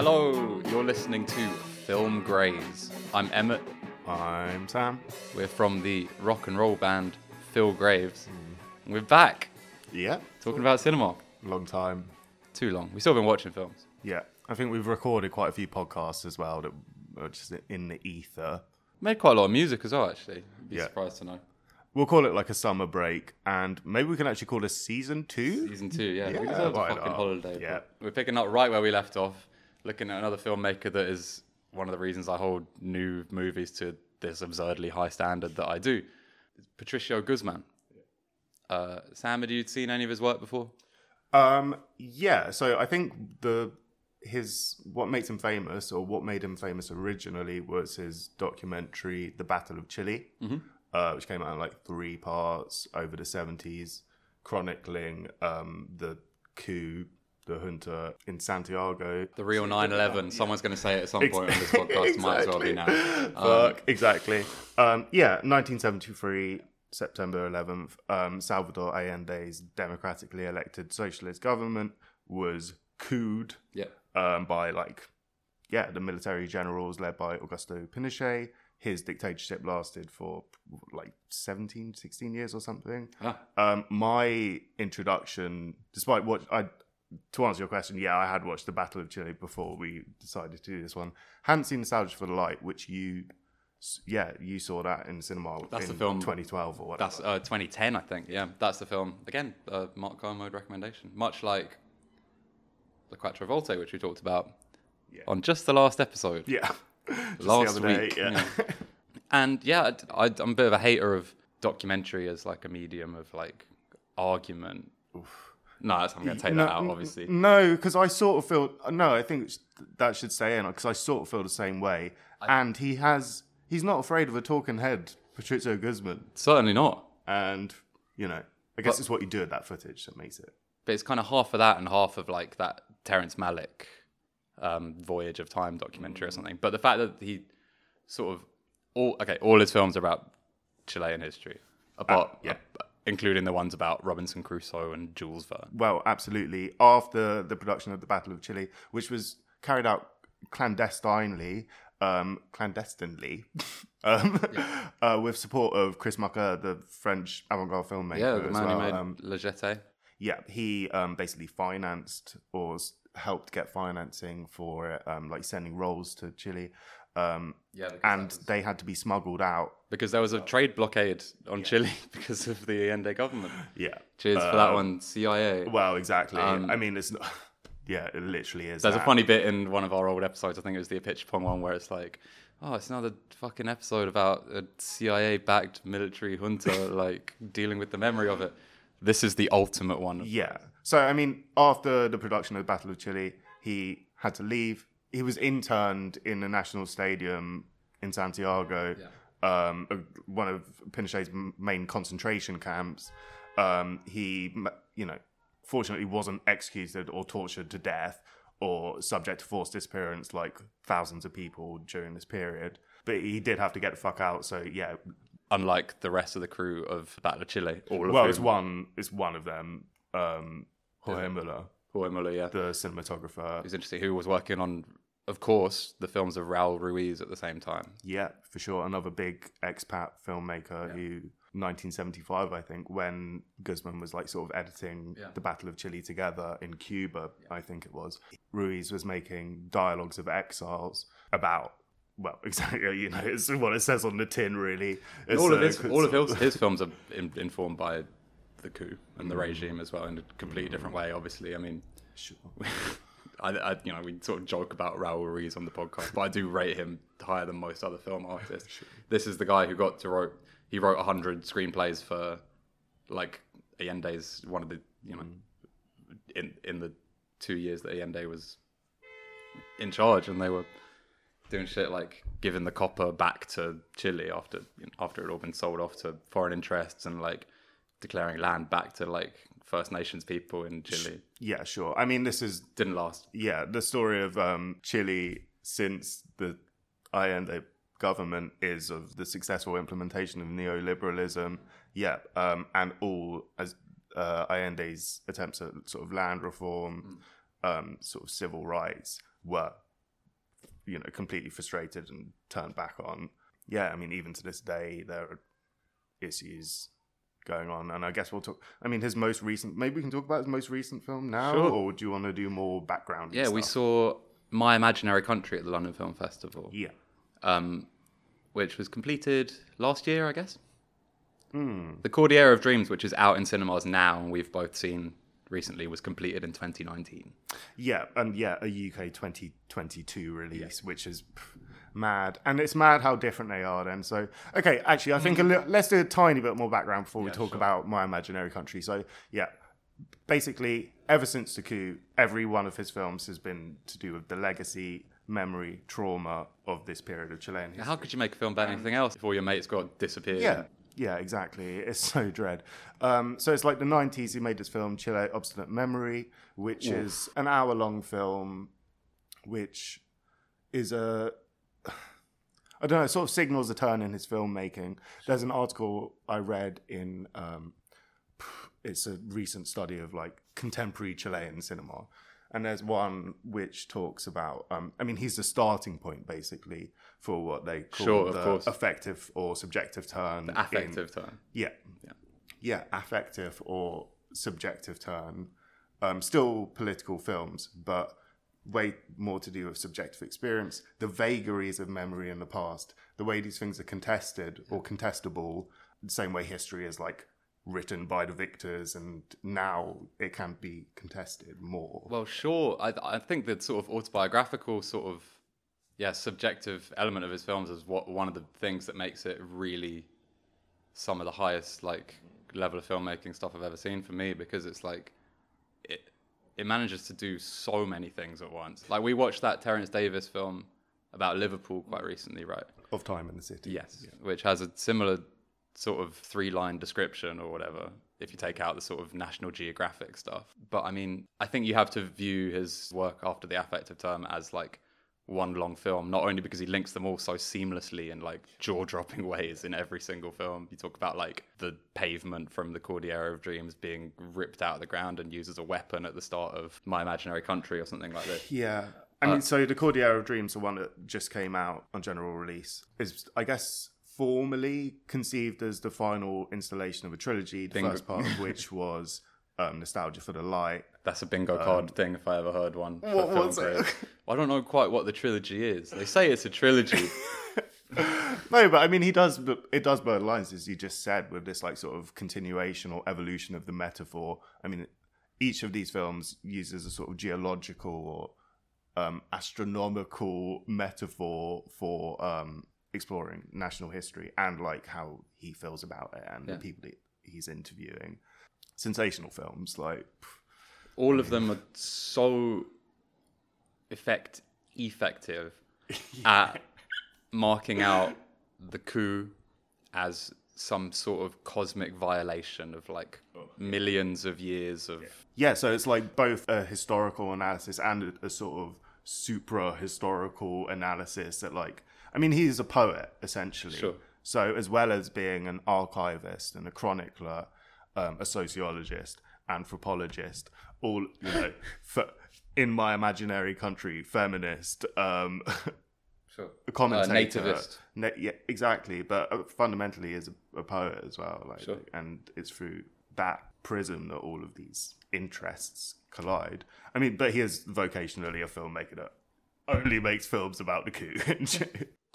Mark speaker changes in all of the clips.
Speaker 1: Hello, you're listening to Film Graves. I'm Emmett.
Speaker 2: I'm Sam.
Speaker 1: We're from the rock and roll band Phil Graves. And we're back
Speaker 2: Yeah,
Speaker 1: talking about cinema.
Speaker 2: long time.
Speaker 1: Too long. We've still been watching films.
Speaker 2: Yeah, I think we've recorded quite a few podcasts as well that are just in the ether.
Speaker 1: Made quite a lot of music as well, actually. You'd be
Speaker 2: Yeah.
Speaker 1: surprised to know.
Speaker 2: We'll call it like a summer break, and maybe we can actually call this season two.
Speaker 1: Season two, yeah.
Speaker 2: Yeah,
Speaker 1: we deserve a fucking
Speaker 2: not?
Speaker 1: holiday.
Speaker 2: Yeah.
Speaker 1: We're picking up right where we left off, looking at another filmmaker that is one of the reasons I hold new movies to this absurdly high standard that I do. It's Patricio Guzman. Uh, Sam, had you seen any of his work before?
Speaker 2: Um, yeah. So I think the his what makes him famous, or what made him famous originally, was his documentary, "The Battle of Chile," uh, which came out in like three parts over the seventies, chronicling um, the coup, the junta in Santiago.
Speaker 1: The real 9 11. Someone's going to say it at some point on this podcast. Might as well be now. Um,
Speaker 2: Fuck, exactly. Um, yeah, 1973, September 11th, um, Salvador Allende's democratically elected socialist government was couped
Speaker 1: yeah.
Speaker 2: um, by, like, yeah, the military generals led by Augusto Pinochet. His dictatorship lasted for like 17, 16 years or something.
Speaker 1: Ah.
Speaker 2: Um, my introduction, despite what I, to answer your question, yeah, I had watched the Battle of Chile before we decided to do this one. Hadn't seen Nostalgia for the Light, which you, yeah, you saw that in cinema
Speaker 1: That's
Speaker 2: in
Speaker 1: the film-
Speaker 2: 2012 or whatever.
Speaker 1: That's uh, 2010, I think. Yeah, that's the film. Again, uh, Mark Kermode recommendation. Much like The Quattro Volte, which we talked about
Speaker 2: Yeah.
Speaker 1: on just the last episode.
Speaker 2: yeah,
Speaker 1: last
Speaker 2: day,
Speaker 1: week.
Speaker 2: yeah.
Speaker 1: yeah. and yeah, I, I, I'm a bit of a hater of documentary as like a medium of like argument. No, that's, I'm going to take that out, obviously.
Speaker 2: No, because I sort of feel no. I think that should stay in because I sort of feel the same way. and he has he's not afraid of a talking head, Patricio Guzman,
Speaker 1: Certainly not.
Speaker 2: and you know I guess it's what you do with that footage that makes it.
Speaker 1: But it's kind of half of that and half of like that Terrence Malick um, Voyage of Time documentary or something. But the fact that he sort of all okay, all his films are about Chilean history, apart
Speaker 2: yeah.
Speaker 1: uh, including the ones about Robinson Crusoe and Jules Verne.
Speaker 2: Well, absolutely. After the production of the Battle of Chile, which was carried out clandestinely, um, clandestinely, um, uh, with support of Chris Marker, the French avant-garde filmmaker.
Speaker 1: Yeah, the man
Speaker 2: well.
Speaker 1: who made
Speaker 2: um,
Speaker 1: Le Jetée.
Speaker 2: yeah, he um, basically financed or helped get financing for it, um, like sending rolls to Chile. Um,
Speaker 1: Yeah,
Speaker 2: and they had to be smuggled out.
Speaker 1: because there was a trade blockade on Chile because of the Allende government.
Speaker 2: Yeah.
Speaker 1: Cheers for that
Speaker 2: Um,
Speaker 1: one, CIA.
Speaker 2: Well, exactly.
Speaker 1: Um,
Speaker 2: I mean, it's not. Yeah, it literally is.
Speaker 1: There's a funny bit in one of our old episodes. I think it was the Pitch Pong one where it's like, oh, it's another fucking episode about a CIA-backed military junta like dealing with the memory of it. This is the ultimate one.
Speaker 2: Yeah. So, I mean, after the production of the Battle of Chile, he had to leave. He was interned in the National Stadium in Santiago, um, uh, one of Pinochet's main concentration camps. Um, he, you know, fortunately wasn't executed or tortured to death or subject to forced disappearance like thousands of people during this period. But he did have to get the fuck out. So, yeah.
Speaker 1: Unlike the rest of the crew of Battle of Chile, all of
Speaker 2: Well,
Speaker 1: whom,
Speaker 2: it's one, it's one of them, um, Jorge Muller,
Speaker 1: Jorge Muller, yeah,
Speaker 2: the cinematographer.
Speaker 1: who's interesting, who was working on, of course, the films of Raul Ruiz at the same time.
Speaker 2: Yeah, for sure. Another big expat filmmaker who, 1975, I think, when Guzman was like sort of editing
Speaker 1: Yeah.
Speaker 2: the Battle of Chile together in Cuba, I think it was. Ruiz was making dialogues of exiles about. Well, exactly. You know, it's what it says on the tin. Really, It's,
Speaker 1: all of
Speaker 2: uh,
Speaker 1: his, all of his, his films are in, informed by the coup and the
Speaker 2: Mm.
Speaker 1: regime as well in a completely different way. Obviously, I mean,
Speaker 2: Sure.
Speaker 1: I, I, you know, we sort of joke about Raul Ruiz on the podcast, but I do rate him higher than most other film artists. This is the guy who got to wrote. He wrote hundred screenplays for, like Allende's one of the you know, mm. in in the two years that Allende was in charge, and they were doing shit like giving the copper back to Chile after after it all been sold off to foreign interests, and like declaring land back to like First Nations people in Chile.
Speaker 2: Yeah, sure. I mean, this is
Speaker 1: Didn't last.
Speaker 2: yeah the story of um, Chile since the Allende government is of the successful implementation of neoliberalism. Yeah, um, and all as uh, Allende's attempts at sort of land reform, um, sort of civil rights were you know completely frustrated and turned back on. Yeah, I mean, even to this day, there are issues going on, and I guess we'll talk. I mean, his most recent. Maybe we can talk about his most recent film now,
Speaker 1: Sure.
Speaker 2: or do you want to do more background?
Speaker 1: Yeah, we saw My Imaginary Country at the London Film Festival,
Speaker 2: Yeah,
Speaker 1: um, which was completed last year, I guess.
Speaker 2: Hmm.
Speaker 1: The Cordillera of Dreams, which is out in cinemas now, and we've both seen recently, was completed in 2019.
Speaker 2: yeah, and yeah, a UK 2022 release, which is mad, and it's mad how different they are. Then, so okay, actually, I think a li- let's do a tiny bit more background before we talk about My Imaginary Country. So yeah, basically, ever since the coup, every one of his films has been to do with the legacy, memory, trauma of this period of Chilean history.
Speaker 1: How could you make a film about anything else before your mates got disappeared?
Speaker 2: Yeah, yeah, exactly. It's so dread. Um, so it's like the 90s, he made this film, Chile Obstinate Memory, which is an hour long film, which is a. I don't know, it sort of signals a turn in his filmmaking. There's an article I read in. Um, it's a recent study of like contemporary Chilean cinema. And there's one which talks about, um, I mean, he's the starting point basically for what they call
Speaker 1: Sure,
Speaker 2: the affective or subjective turn. in-
Speaker 1: Affective time.
Speaker 2: yeah.
Speaker 1: Yeah.
Speaker 2: Yeah, affective or subjective turn. Um, still political films, but way more to do with subjective experience, the vagaries of memory in the past, the way these things are contested or contestable, the same way history is like written by the victors and now it can be contested more.
Speaker 1: Well, sure. I, I think that sort of autobiographical, sort of, yeah, subjective element of his films is what one of the things that makes it really some of the highest like level of filmmaking stuff I've ever seen for me because it's like it it manages to do so many things at once. Like we watched that Terence Davies film about Liverpool quite recently, right?
Speaker 2: of time in the city.
Speaker 1: Yes, which has a similar sort of three line description or whatever, if you take out the sort of National Geographic stuff. But I mean, I think you have to view his work after the affective turn as like one long film, not only because he links them all so seamlessly in like jaw dropping ways in every single film. You talk about like the pavement from the Cordillera of Dreams being ripped out of the ground and used as a weapon at the start of My Imaginary Country or something like this.
Speaker 2: Yeah. I mean, so the Cordillera of Dreams, the one that just came out on general release, is, I guess, formally conceived as the final installation of a trilogy, the
Speaker 1: Bingo.
Speaker 2: first part of which was um, Nostalgia for the Light.
Speaker 1: That's a bingo card thing if I ever heard one.
Speaker 2: Um, what- what's it?
Speaker 1: I don't know quite what the trilogy is. They say it's a trilogy.
Speaker 2: No, but I mean, he does, it does blur the lines, as you just said, with this like sort of continuation or evolution of the metaphor. I mean, each of these films uses a sort of geological or um, astronomical metaphor for um, exploring national history and like how he feels about it and
Speaker 1: Yeah.
Speaker 2: the people that he's interviewing. Sensational films, like
Speaker 1: All of them are so effect effective at marking out the coup as some sort of cosmic violation of like oh, millions of years of
Speaker 2: Yeah, so it's like both a historical analysis and a, a sort of supra historical analysis that like I mean he's a poet essentially.
Speaker 1: Sure.
Speaker 2: So as well as being an archivist and a chronicler, um, a sociologist, anthropologist, all you know, for, in my imaginary country, feminist, um,
Speaker 1: sure.
Speaker 2: a commentator,
Speaker 1: nativist.
Speaker 2: Na- yeah, exactly. But uh, fundamentally, is a, a poet as well. Like,
Speaker 1: Sure.
Speaker 2: and it's through that prism that all of these interests collide. I mean, but he is vocationally a filmmaker that only makes films about the coup.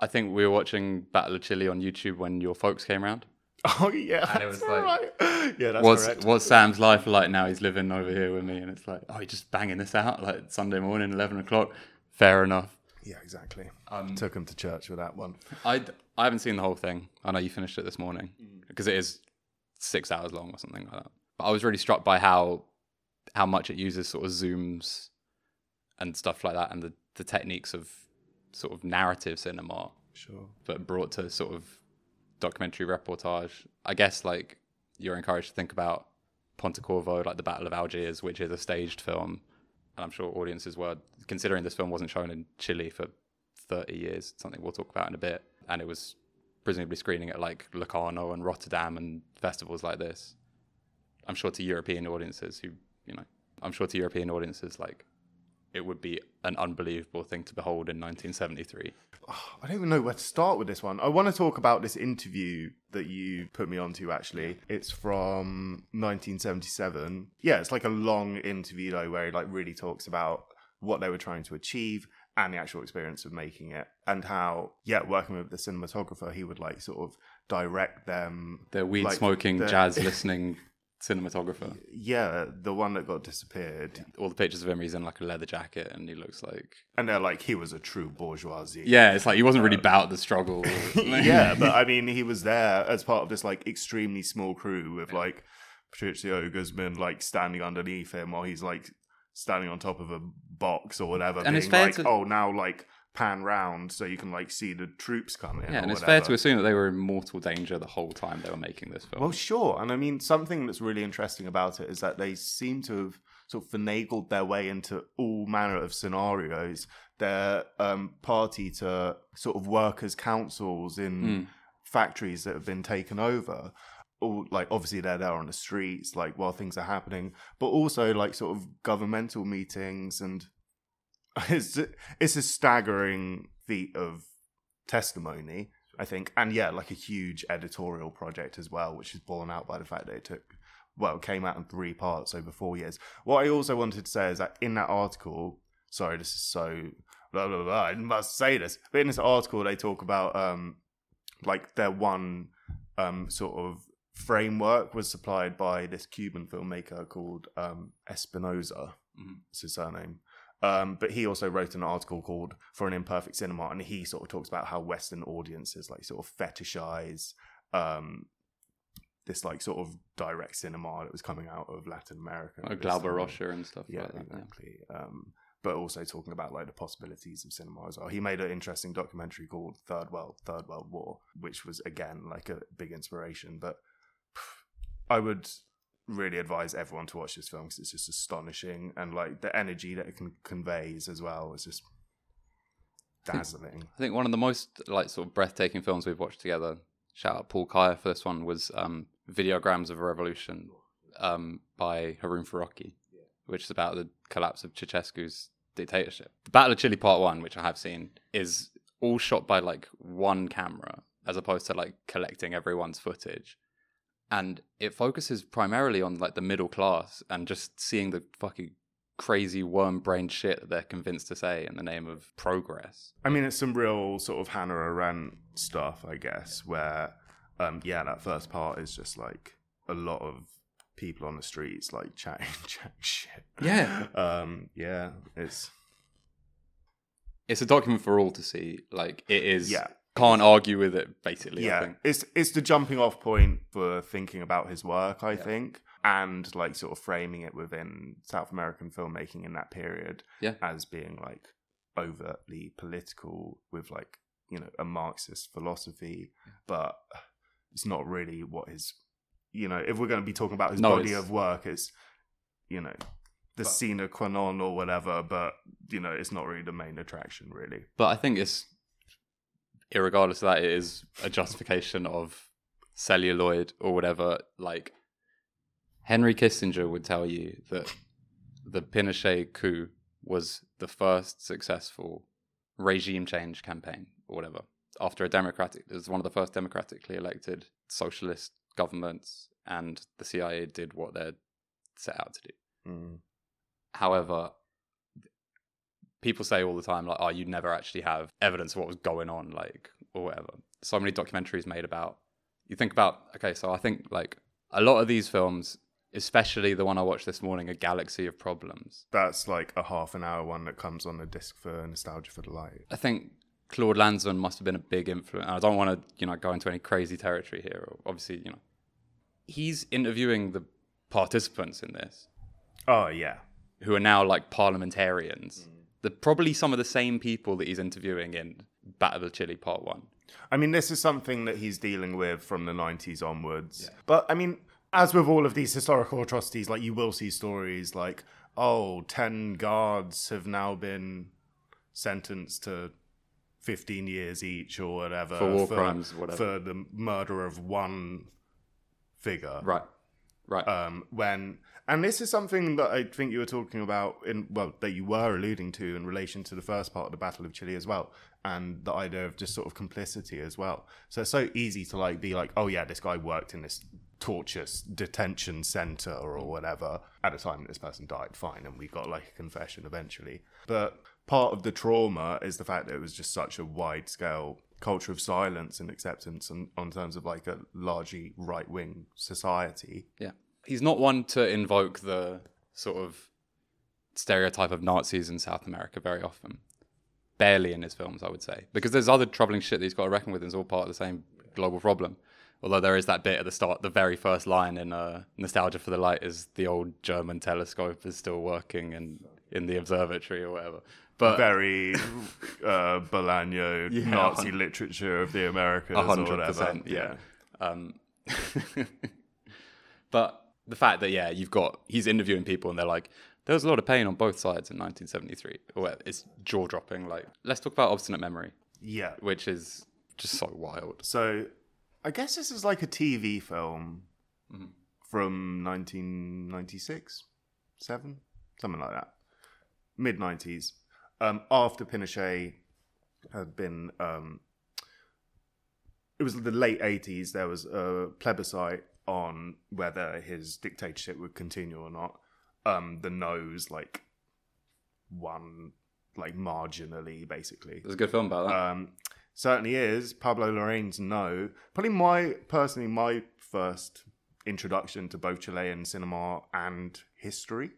Speaker 1: I think we were watching Battle of Chile on YouTube when your folks came around.
Speaker 2: oh yeah,
Speaker 1: And it was
Speaker 2: that's
Speaker 1: like-
Speaker 2: right. yeah, that's
Speaker 1: what's
Speaker 2: correct.
Speaker 1: what's Sam's life like now? He's living over here with me, and it's like, oh, he's just banging this out like Sunday morning, eleven o'clock. Fair enough.
Speaker 2: Yeah, exactly.
Speaker 1: Um,
Speaker 2: Took him to church with that one.
Speaker 1: I I haven't seen the whole thing. I know you finished it this morning
Speaker 2: Mm.
Speaker 1: because it is six hours long or something like that. But I was really struck by how how much it uses sort of zooms and stuff like that, and the the techniques of sort of narrative cinema,
Speaker 2: Sure.
Speaker 1: but brought to sort of documentary reportage. I guess like you're encouraged to think about Pontecorvo, like the Battle of Algiers, which is a staged film. And I'm sure audiences were considering this film wasn't shown in Chile for 30 years, something we'll talk about in a bit. And it was presumably screening at like Locarno and Rotterdam and festivals like this. I'm sure to European audiences who, you know, I'm sure to European audiences like it would be an unbelievable thing to behold in 1973.
Speaker 2: I don't even know where to start with this one. I want to talk about this interview that you put me onto, actually. It's from 1977. Yeah, it's like a long interview, though, where he like really talks about what they were trying to achieve and the actual experience of making it and how yeah working with the cinematographer he would like sort of direct them
Speaker 1: their weed
Speaker 2: like,
Speaker 1: smoking,
Speaker 2: the-
Speaker 1: jazz listening cinematographer.
Speaker 2: yeah the one that got disappeared
Speaker 1: All the pictures of him, he's in like a leather jacket and he looks like.
Speaker 2: and they're like he was a true bourgeoisie
Speaker 1: Yeah, it's like he wasn't really um, about the struggle.
Speaker 2: yeah, but I mean, he was there as part of this like extremely small crew with like Patricio Guzman like standing underneath him while he's like standing on top of a box or whatever,
Speaker 1: And
Speaker 2: being
Speaker 1: it's fair
Speaker 2: like,
Speaker 1: to-
Speaker 2: "Oh, now like pan round so you can like see the troops come in."
Speaker 1: Yeah, and it's fair to assume that they were in mortal danger the whole time they were making this film.
Speaker 2: Well, sure. And I mean, something that's really interesting about it is that they seem to have sort of finagled their way into all manner of scenarios. They're um, party to sort of workers' councils in
Speaker 1: Mm.
Speaker 2: factories that have been taken over. All, like obviously they're there on the streets like while things are happening but also like sort of governmental meetings and it's it's a staggering feat of testimony I think, and yeah, like a huge editorial project as well, which is borne out by the fact that it took, well, it came out in three parts over four years. What I also wanted to say is that in that article, sorry, this is so blah blah blah. I must say this, but in this article they talk about um, like their one um sort of framework was supplied by this Cuban filmmaker called um Espinosa.
Speaker 1: Mhm.
Speaker 2: It's his surname. Um, but he also wrote an article called "For an Imperfect Cinema," and he sort of talks about how Western audiences like sort of fetishize um, this like sort of direct cinema that was coming out of Latin America.
Speaker 1: like Glauber. Rocha and stuff
Speaker 2: Yeah,
Speaker 1: like that. yeah.
Speaker 2: exactly. Um, but also talking about like the possibilities of cinema as well. He made an interesting documentary called Third World, Third World War, which was again like a big inspiration. But I would really advise everyone to watch this film because it's just astonishing and like the energy that it can conveys as well is just dazzling.
Speaker 1: I think one of the most like sort of breathtaking films we've watched together. Shout out Paul Kaya for this one was um, Videograms of a Revolution um, by Harun Farocki, which is about the collapse of Ceausescu's dictatorship. The Battle of Chile Part One, which I have seen, is all shot by like one camera as opposed to like collecting everyone's footage. And it focuses primarily on like the middle class and just seeing the fucking crazy worm brain shit that they're convinced to say in the name of progress.
Speaker 2: I mean, it's some real sort of Hannah Arendt stuff, I guess, where, um, yeah, that first part is just like a lot of people on the streets, like chatting, chatting shit.
Speaker 1: Yeah.
Speaker 2: Um, yeah, it's,
Speaker 1: it's a document for all to see. Like it is.
Speaker 2: Yeah.
Speaker 1: Can't argue with it. Basically, I
Speaker 2: yeah, it's, it's the jumping off point for thinking about his work, I think, and like sort of framing it within South American filmmaking in that period
Speaker 1: Yeah.
Speaker 2: as being like overtly political with like, you know, a Marxist philosophy, but it's not really what his, you know, if we're going to be talking about his
Speaker 1: No,
Speaker 2: body of work, it's, you know, the
Speaker 1: But-
Speaker 2: sine qua non or whatever, but, you know, it's not really the main attraction, really.
Speaker 1: But I think it's, irregardless of that, it is a justification of celluloid or whatever. Like Henry Kissinger would tell you that the Pinochet coup was the first successful regime change campaign or whatever after a democratic. It was one of the first democratically elected socialist governments, and the CIA did what they're set out to do.
Speaker 2: Mm.
Speaker 1: However, people say all the time, like, oh, you'd never actually have evidence of what was going on, like, or whatever. So many documentaries made about, you think about, okay, so I think, like, a lot of these films, especially the one I watched this morning, A Galaxy of Problems,
Speaker 2: That's like a half an hour one that comes on the disc for Nostalgia for the Light.
Speaker 1: I think Claude Lanzmann must have been a big influence. I don't want to, you know, go into any crazy territory here. Obviously, you know, he's interviewing the participants in this,
Speaker 2: Oh, yeah.
Speaker 1: who are now like parliamentarians. Mm. They're probably some of the same people that he's interviewing in Battle of Chile Part One.
Speaker 2: I mean, this is something that he's dealing with from the 90s onwards. But I mean, as with all of these historical atrocities, like you will see stories like, oh, 10 guards have now been sentenced to 15 years each or whatever
Speaker 1: For war crimes, whatever.
Speaker 2: for the murder of one figure.
Speaker 1: Right. Right.
Speaker 2: Um, when and this is something that I think you were talking about in well that you were alluding to in relation to the first part of the Battle of Chile as well, and the idea of just sort of complicity as well. So it's so easy to like be like, oh yeah, this guy worked in this torture detention center or whatever. At the time that this person died, fine, and we got like a confession eventually. But part of the trauma is the fact that it was just such a wide scale culture of silence and acceptance and on terms of like a largely right wing society.
Speaker 1: Yeah. He's not one to invoke the sort of stereotype of Nazis in South America very often. Barely in his films, I would say. Because there's other troubling shit that he's got to reckon with and it's all part of the same global problem. Although there is that bit at the start, the very first line in uh, Nostalgia for the Light is the old German telescope is still working in, in the observatory or whatever. But
Speaker 2: very uh, Bolaño yeah, Nazi literature of the Americas, hundred percent,
Speaker 1: yeah. yeah. Um, but the fact that yeah, you've got he's interviewing people and they're like, there was a lot of pain on both sides in 1973. Well, it's jaw dropping. Like, let's talk about obstinate memory.
Speaker 2: Yeah,
Speaker 1: which is just so wild.
Speaker 2: So, I guess this is like a TV film mm-hmm. from 1996, seven, something like that, mid 90s um, after Pinochet had been, um, it was the late 80s, there was a plebiscite on whether his dictatorship would continue or not. Um, the no's like won like marginally, basically.
Speaker 1: There's a good film about that.
Speaker 2: Um, certainly is. Pablo Larraín's No. Probably my personally my first introduction to both Chilean cinema and history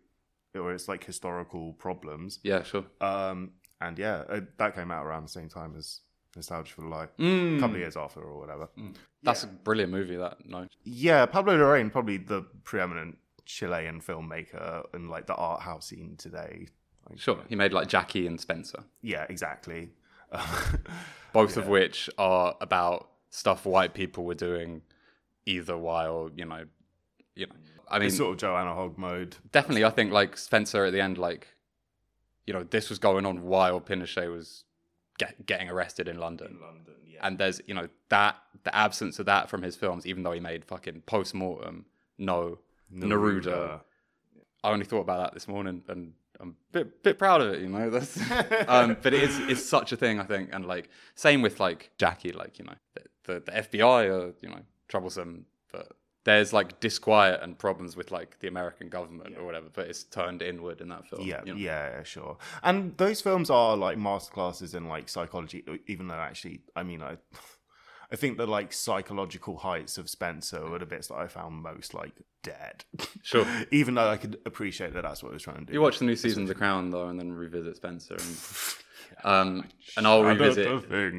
Speaker 2: or it's like historical problems.
Speaker 1: Yeah, sure.
Speaker 2: Um, and yeah, it, uh, that came out around the same time as Nostalgia for the Light,
Speaker 1: mm.
Speaker 2: a couple of years after or whatever. Mm.
Speaker 1: That's yeah. a brilliant movie. That no.
Speaker 2: Yeah, Pablo Larraín, probably the preeminent Chilean filmmaker in like the art house scene today.
Speaker 1: Like, sure, he made like Jackie and Spencer.
Speaker 2: Yeah, exactly.
Speaker 1: Both yeah. of which are about stuff white people were doing, either while you know, you know I mean,
Speaker 2: it's sort of Joanna Hogg mode.
Speaker 1: Definitely, I think like Spencer at the end, like you know, this was going on while Pinochet was get, getting arrested in London.
Speaker 2: In London, yeah.
Speaker 1: And there's you know that the absence of that from his films, even though he made fucking post mortem, no Neruda. Neruda. I only thought about that this morning, and I'm a bit, bit proud of it, you know. That's, um, but it is it's such a thing, I think, and like same with like Jackie, like you know, the, the, the FBI are you know troublesome, but there's like disquiet and problems with like the American government yeah. or whatever, but it's turned inward in that film.
Speaker 2: Yeah,
Speaker 1: you know?
Speaker 2: yeah, sure. And those films are like masterclasses in like psychology, even though actually, I mean, I. I think the like psychological heights of Spencer were the bits that I found most like dead.
Speaker 1: Sure.
Speaker 2: Even though I could appreciate that that's what I was trying to do.
Speaker 1: You watch the new season of The Crown though, and then revisit Spencer, and um, and I'll revisit.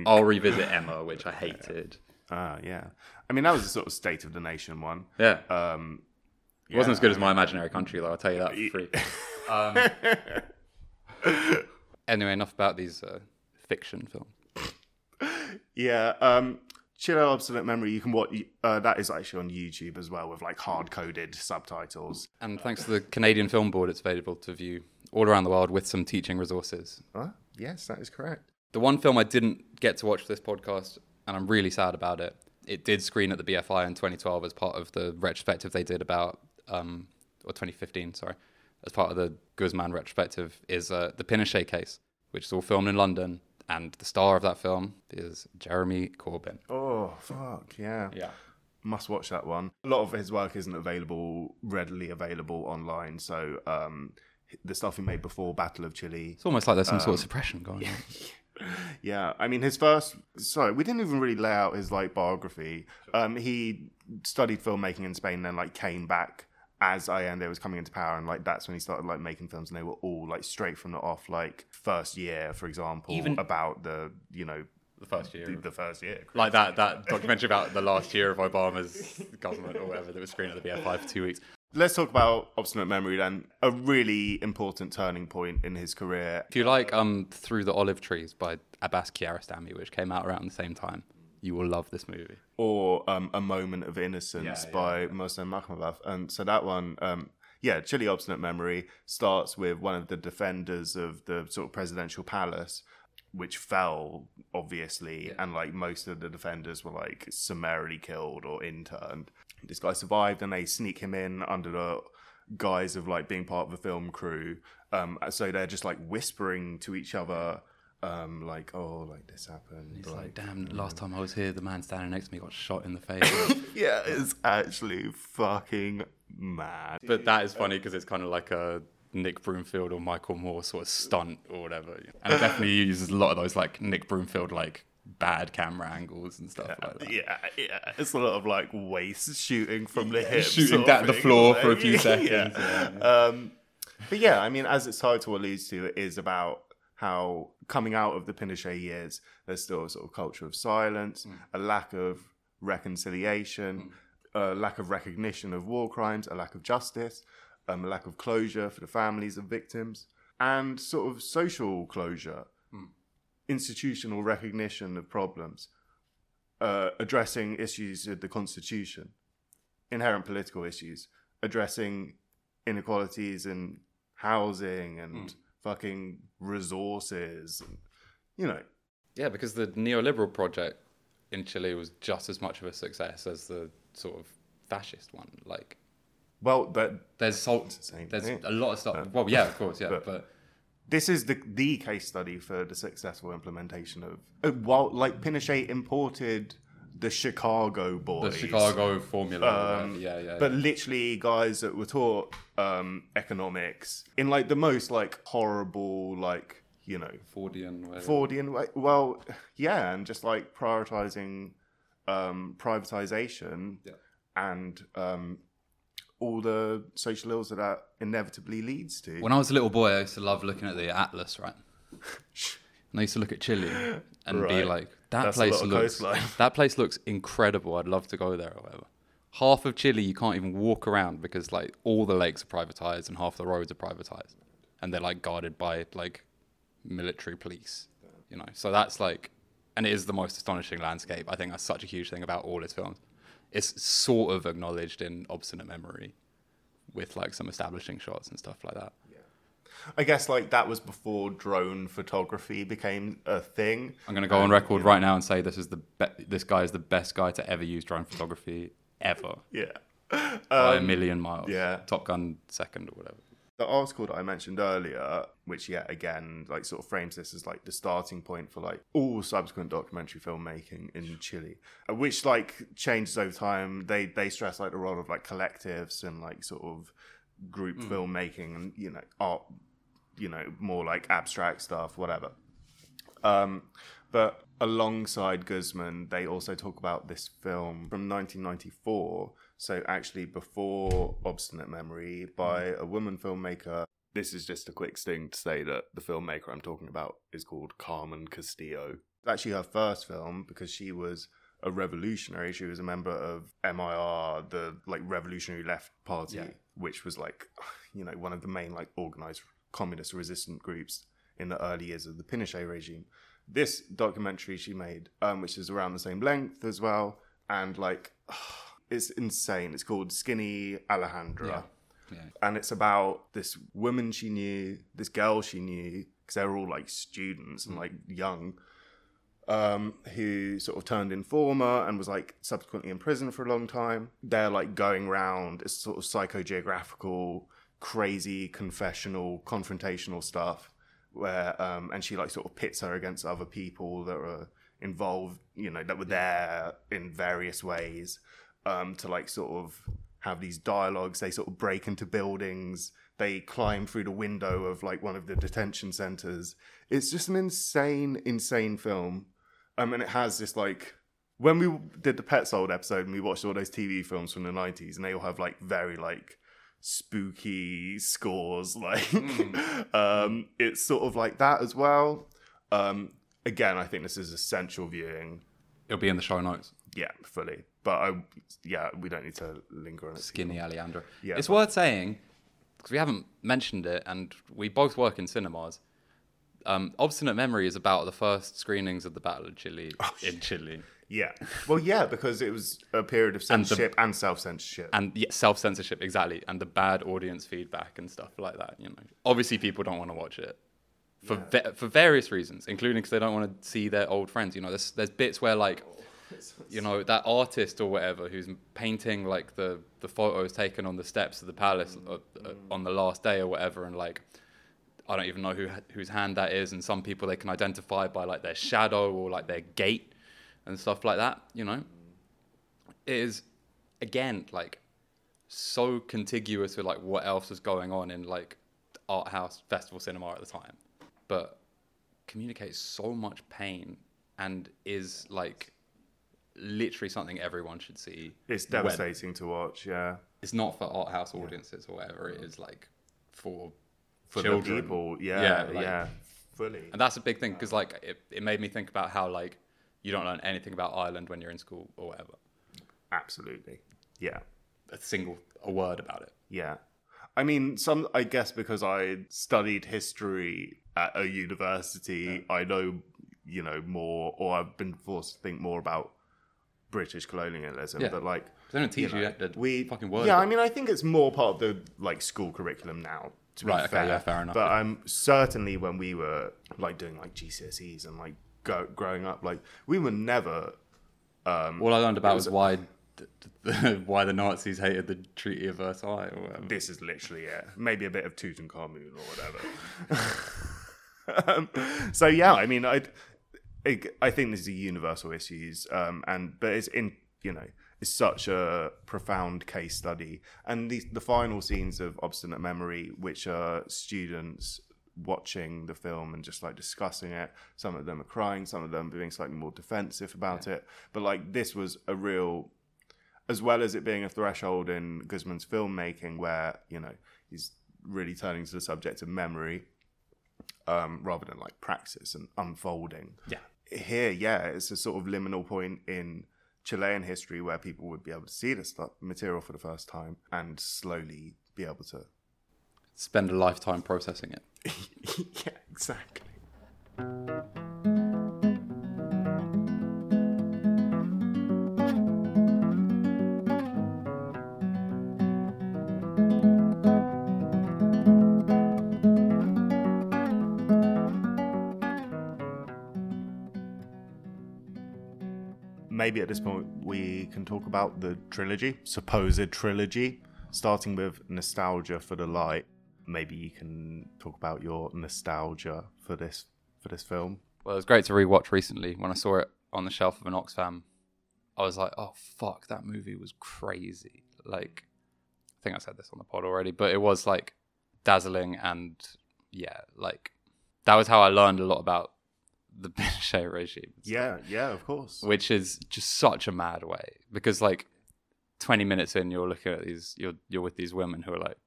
Speaker 1: I'll revisit Ema, which I hated.
Speaker 2: Ah, yeah. I mean, that was a sort of state of the nation one.
Speaker 1: Yeah.
Speaker 2: Um,
Speaker 1: it wasn't as good as my imaginary country, though. I'll tell you that for free. um, anyway, enough about these uh, fiction films.
Speaker 2: Yeah. Um, Chile Obstinate Memory, you can watch uh, that is actually on YouTube as well with like hard coded subtitles.
Speaker 1: And thanks to the Canadian Film Board, it's available to view all around the world with some teaching resources.
Speaker 2: Uh, yes, that is correct.
Speaker 1: The one film I didn't get to watch for this podcast and I'm really sad about it. It did screen at the BFI in 2012 as part of the retrospective they did about, um, or 2015, sorry, as part of the Guzman retrospective, is uh, the Pinochet case, which is all filmed in London. And the star of that film is Jeremy Corbyn.
Speaker 2: Oh, fuck, yeah.
Speaker 1: Yeah.
Speaker 2: Must watch that one. A lot of his work isn't available, readily available online. So um, the stuff he made before Battle of Chile.
Speaker 1: It's almost like there's some um, sort of um, suppression going on.
Speaker 2: yeah, I mean, his first. Sorry, we didn't even really lay out his like biography. Um, he studied filmmaking in Spain, then like came back as Allende was coming into power, and like that's when he started like making films, and they were all like straight from the off, like first year, for example, even about the you know
Speaker 1: the first year,
Speaker 2: the, the first year,
Speaker 1: like that that documentary about the last year of Obama's government or whatever that was screened at the BFI for two weeks.
Speaker 2: Let's talk about Obstinate Memory then. A really important turning point in his career.
Speaker 1: If you like um, Through the Olive Trees by Abbas Kiarostami, which came out around the same time, you will love this movie.
Speaker 2: Or um, A Moment of Innocence yeah, by yeah. Mohsen Makhmalbaf. And so that one, um, yeah, Chile Obstinate Memory starts with one of the defenders of the sort of presidential palace which fell obviously, and like most of the defenders were like summarily killed or interned. This guy survived, and they sneak him in under the guise of like being part of the film crew. Um, so they're just like whispering to each other, um, like, "Oh, like this happened."
Speaker 1: It's like, damn, last time I was here, the man standing next to me got shot in the face.
Speaker 2: yeah, it's actually fucking mad.
Speaker 1: but that is funny because it's kind of like a Nick Broomfield or Michael Moore sort of stunt or whatever. And it definitely uses a lot of those like Nick Broomfield like bad camera angles and stuff like that.
Speaker 2: Yeah, yeah, it's a lot of like waist shooting from the hips,
Speaker 1: Shooting down the floor
Speaker 2: like-
Speaker 1: for a few seconds.
Speaker 2: Yeah. Um, but yeah, I mean, as its title alludes to, it is about how coming out of the Pinochet years, there's still a sort of culture of silence,
Speaker 1: Mm.
Speaker 2: a lack of reconciliation, a lack of recognition of war crimes, a lack of justice, um, a lack of closure for the families of victims, and sort of social closure,
Speaker 1: Mm.
Speaker 2: institutional recognition of problems, uh, addressing issues of the constitution, inherent political issues, addressing inequalities in housing and
Speaker 1: Mm.
Speaker 2: fucking resources, and, you know.
Speaker 1: Yeah, because the neoliberal project in Chile was just as much of a success as the sort of fascist one. Like,
Speaker 2: Well, that
Speaker 1: there's salt.
Speaker 2: the
Speaker 1: there's
Speaker 2: thing.
Speaker 1: a lot of stuff. well, yeah, of course, yeah,
Speaker 2: but-
Speaker 1: but,
Speaker 2: this is the the case study for the successful implementation of uh, while like Pinochet imported the Chicago boys, the
Speaker 1: Chicago formula, or
Speaker 2: Um,
Speaker 1: whatever, yeah, yeah.
Speaker 2: but literally guys that were taught um, economics in like the most like horrible like you know
Speaker 1: Fordian, whatever.
Speaker 2: Fordian way. Well, yeah, and just like prioritizing um, privatization
Speaker 1: Yeah.
Speaker 2: and um, all the social ills that that inevitably leads to.
Speaker 1: When I was a little boy, I used to love looking at the atlas, right? And I used to look at Chile and be like, "That
Speaker 2: That's
Speaker 1: place looks that place looks incredible. I'd love to go there or whatever." Half of Chile you can't even walk around because like all the lakes are privatized and half the roads are privatized, and they're like guarded by like military police. You know, so that's like, and it is the most astonishing landscape. I think that's such a huge thing about all his films. It's sort of acknowledged in Obstinate Memory, with like some establishing shots and stuff like that. Yeah.
Speaker 2: I guess like that was before drone photography became a thing.
Speaker 1: I'm going to go on record right now and say this is the be- this guy is the best guy to ever use drone photography ever
Speaker 2: Yeah.
Speaker 1: by a million miles.
Speaker 2: Um, yeah.
Speaker 1: Top Gun second or whatever.
Speaker 2: The article that I mentioned earlier, which yet again like sort of frames this as like the starting point for like all subsequent documentary filmmaking in Chile, which like changes over time. They they stress like the role of like collectives and like sort of group filmmaking and you know art, you know more like abstract stuff, whatever. Um, but alongside Guzman, they also talk about this film from 1994. So actually, before Obstinate Memory, by a woman filmmaker. This is just a quick sting to say that the filmmaker I'm talking about is called Carmen Castillo. It's actually her first film because she was a revolutionary. She was a member of MIR, the like Revolutionary Left Party,
Speaker 1: Yeah.
Speaker 2: which was like, you know, one of the main like organized communist resistant groups in the early years of the Pinochet regime. This documentary she made, um, which is around the same length as well, and like, it's insane. It's called Skinny Alejandra
Speaker 1: Yeah. Yeah.
Speaker 2: and it's about this woman she knew, this girl she knew, because they were all like students and like young, um, who sort of turned informer and was like subsequently in prison for a long time. They're like going around, it's sort of psychogeographical, crazy, confessional, confrontational stuff, where um, and she like sort of pits her against other people that are involved, you know, that were there in various ways um, to like sort of have these dialogues. They sort of break into buildings. They climb through the window of like one of the detention centers. It's just an insane, insane film. Um, and it has this like when we did the Petzold episode and we watched all those TV films from the nineties, and they all have like very like spooky scores. Like, um, it's sort of like that as well. Um, again, I think this is essential viewing.
Speaker 1: It'll be in the show notes.
Speaker 2: Yeah, fully. But I, yeah, we don't need to linger on it.
Speaker 1: Skinny Alejandro.
Speaker 2: Yeah,
Speaker 1: it's
Speaker 2: but-
Speaker 1: worth saying because we haven't mentioned it, and we both work in cinemas. Um, Obstinate Memory is about the first screenings of the Battle of Chile
Speaker 2: Oh,
Speaker 1: in Chile,
Speaker 2: Yeah. Well, yeah, because it was a period of censorship and, self censorship.
Speaker 1: and yeah, self censorship exactly, and the bad audience feedback and stuff like that. You know, obviously people don't want to watch it for va- for various reasons, including because they don't want to see their old friends. You know, there's there's bits where like, you know, that artist or whatever who's painting like the the photos taken on the steps of the palace uh, uh, on the last day or whatever, and like. I don't even know who whose hand that is, and some people they can identify by like their shadow or like their gait and stuff like that. You know, it is again like so contiguous with like what else was going on in like art house festival cinema at the time, but communicates so much pain and is like literally something everyone should see.
Speaker 2: It's
Speaker 1: when-
Speaker 2: devastating to watch. Yeah,
Speaker 1: It's not for art house audiences or whatever. It is like for
Speaker 2: for
Speaker 1: children.
Speaker 2: the people. Yeah,
Speaker 1: Yeah,
Speaker 2: yeah,
Speaker 1: like-
Speaker 2: fully.
Speaker 1: And that's a big thing because like it, it made me think about how like you don't learn anything about Ireland when you're in school or whatever.
Speaker 2: Absolutely. Yeah.
Speaker 1: A single a word about it.
Speaker 2: Yeah. I mean, some, I guess because I studied history at a university, I know, you know, more, or I've been forced to think more about British colonialism.
Speaker 1: Yeah.
Speaker 2: But like,
Speaker 1: They don't teach you,
Speaker 2: know,
Speaker 1: that
Speaker 2: we,
Speaker 1: fucking word.
Speaker 2: yeah, I mean, I think it's more part of the like school curriculum now. To be
Speaker 1: Right, okay,
Speaker 2: fair,
Speaker 1: yeah, fair enough,
Speaker 2: But
Speaker 1: yeah.
Speaker 2: um, certainly when we were like doing like GCSEs and like go, growing up, like we were never Um,
Speaker 1: All I learned about
Speaker 2: was-
Speaker 1: was, why why the Nazis hated the Treaty of Versailles or whatever.
Speaker 2: this is literally it. Maybe a bit of Tutankhamun or whatever. um, so yeah, I mean, I, I think this is a universal issues, um, and but it's in you know it's such a profound case study, and the the final scenes of Obstinate Memory, which are students watching the film and just like discussing it. Some of them are crying, some of them being slightly more defensive about it. But like this was a real as well as it being a threshold in Guzman's filmmaking, where you know he's really turning to the subject of memory um, rather than like praxis and unfolding.
Speaker 1: Yeah.
Speaker 2: Here, yeah, it's a sort of liminal point in Chilean history where people would be able to see this stuff, material for the first time and slowly be able to.
Speaker 1: Spend a lifetime processing it.
Speaker 2: yeah, exactly. Maybe at this point we can talk about the trilogy, supposed trilogy, starting with nostalgia for the light. Maybe you can talk about your nostalgia for this for this film.
Speaker 1: Well, it was great to rewatch recently. When I saw it on the shelf of an Oxfam, I was like, "Oh fuck, that movie was crazy!" Like, I think I said this on the pod already, but it was like dazzling and yeah, like that was how I learned a lot about the Pinochet regime.
Speaker 2: Yeah, yeah, of course.
Speaker 1: which is just such a mad way because like 20 minutes in you're looking at these you're you're with these women who are like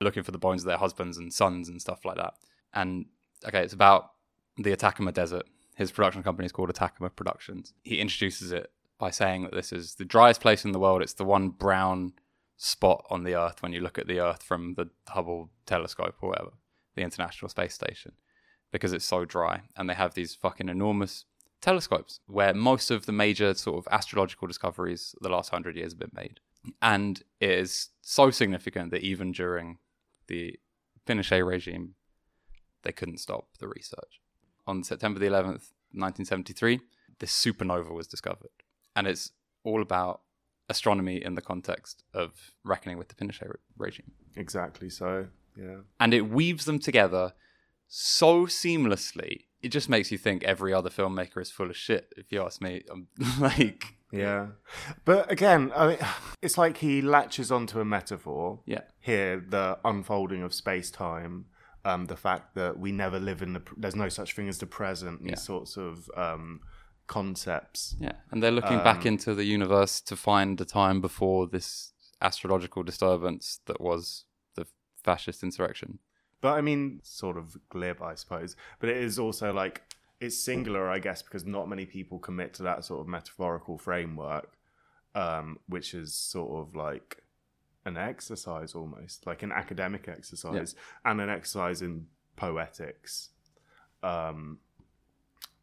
Speaker 1: looking for the bones of their husbands and sons and stuff like that. And okay it's about the Atacama Desert. His production company is called Atacama Productions. He introduces it by saying that this is the driest place in the world. It's the one brown spot on the earth when you look at the earth from the Hubble telescope or whatever the International Space Station because it's so dry and they have these fucking enormous telescopes where most of the major sort of astrological discoveries the last hundred years have been made. And it is so significant that even during the Pinochet regime, they couldn't stop the research. On September the 11th, 1973, this supernova was discovered. And it's all about astronomy in the context of reckoning with the Pinochet re- regime
Speaker 2: Exactly. So, yeah.
Speaker 1: and it weaves them together so seamlessly. It just makes you think every other filmmaker is full of shit. If you ask me, I'm like,
Speaker 2: Yeah. But again, I mean, it's like he latches onto a metaphor.
Speaker 1: yeah,
Speaker 2: Here, the unfolding of space time, um, the fact that we never live in the, there's no such thing as the present, these
Speaker 1: Yeah.
Speaker 2: sorts of um, concepts.
Speaker 1: yeah, and they're looking back into the universe to find a time before this astrological disturbance that was the fascist insurrection.
Speaker 2: But I mean, sort of glib, I suppose. But it is also like it's singular, I guess, because not many people commit to that sort of metaphorical framework, um, which is sort of like an exercise almost, like an academic exercise and an exercise in poetics. Um,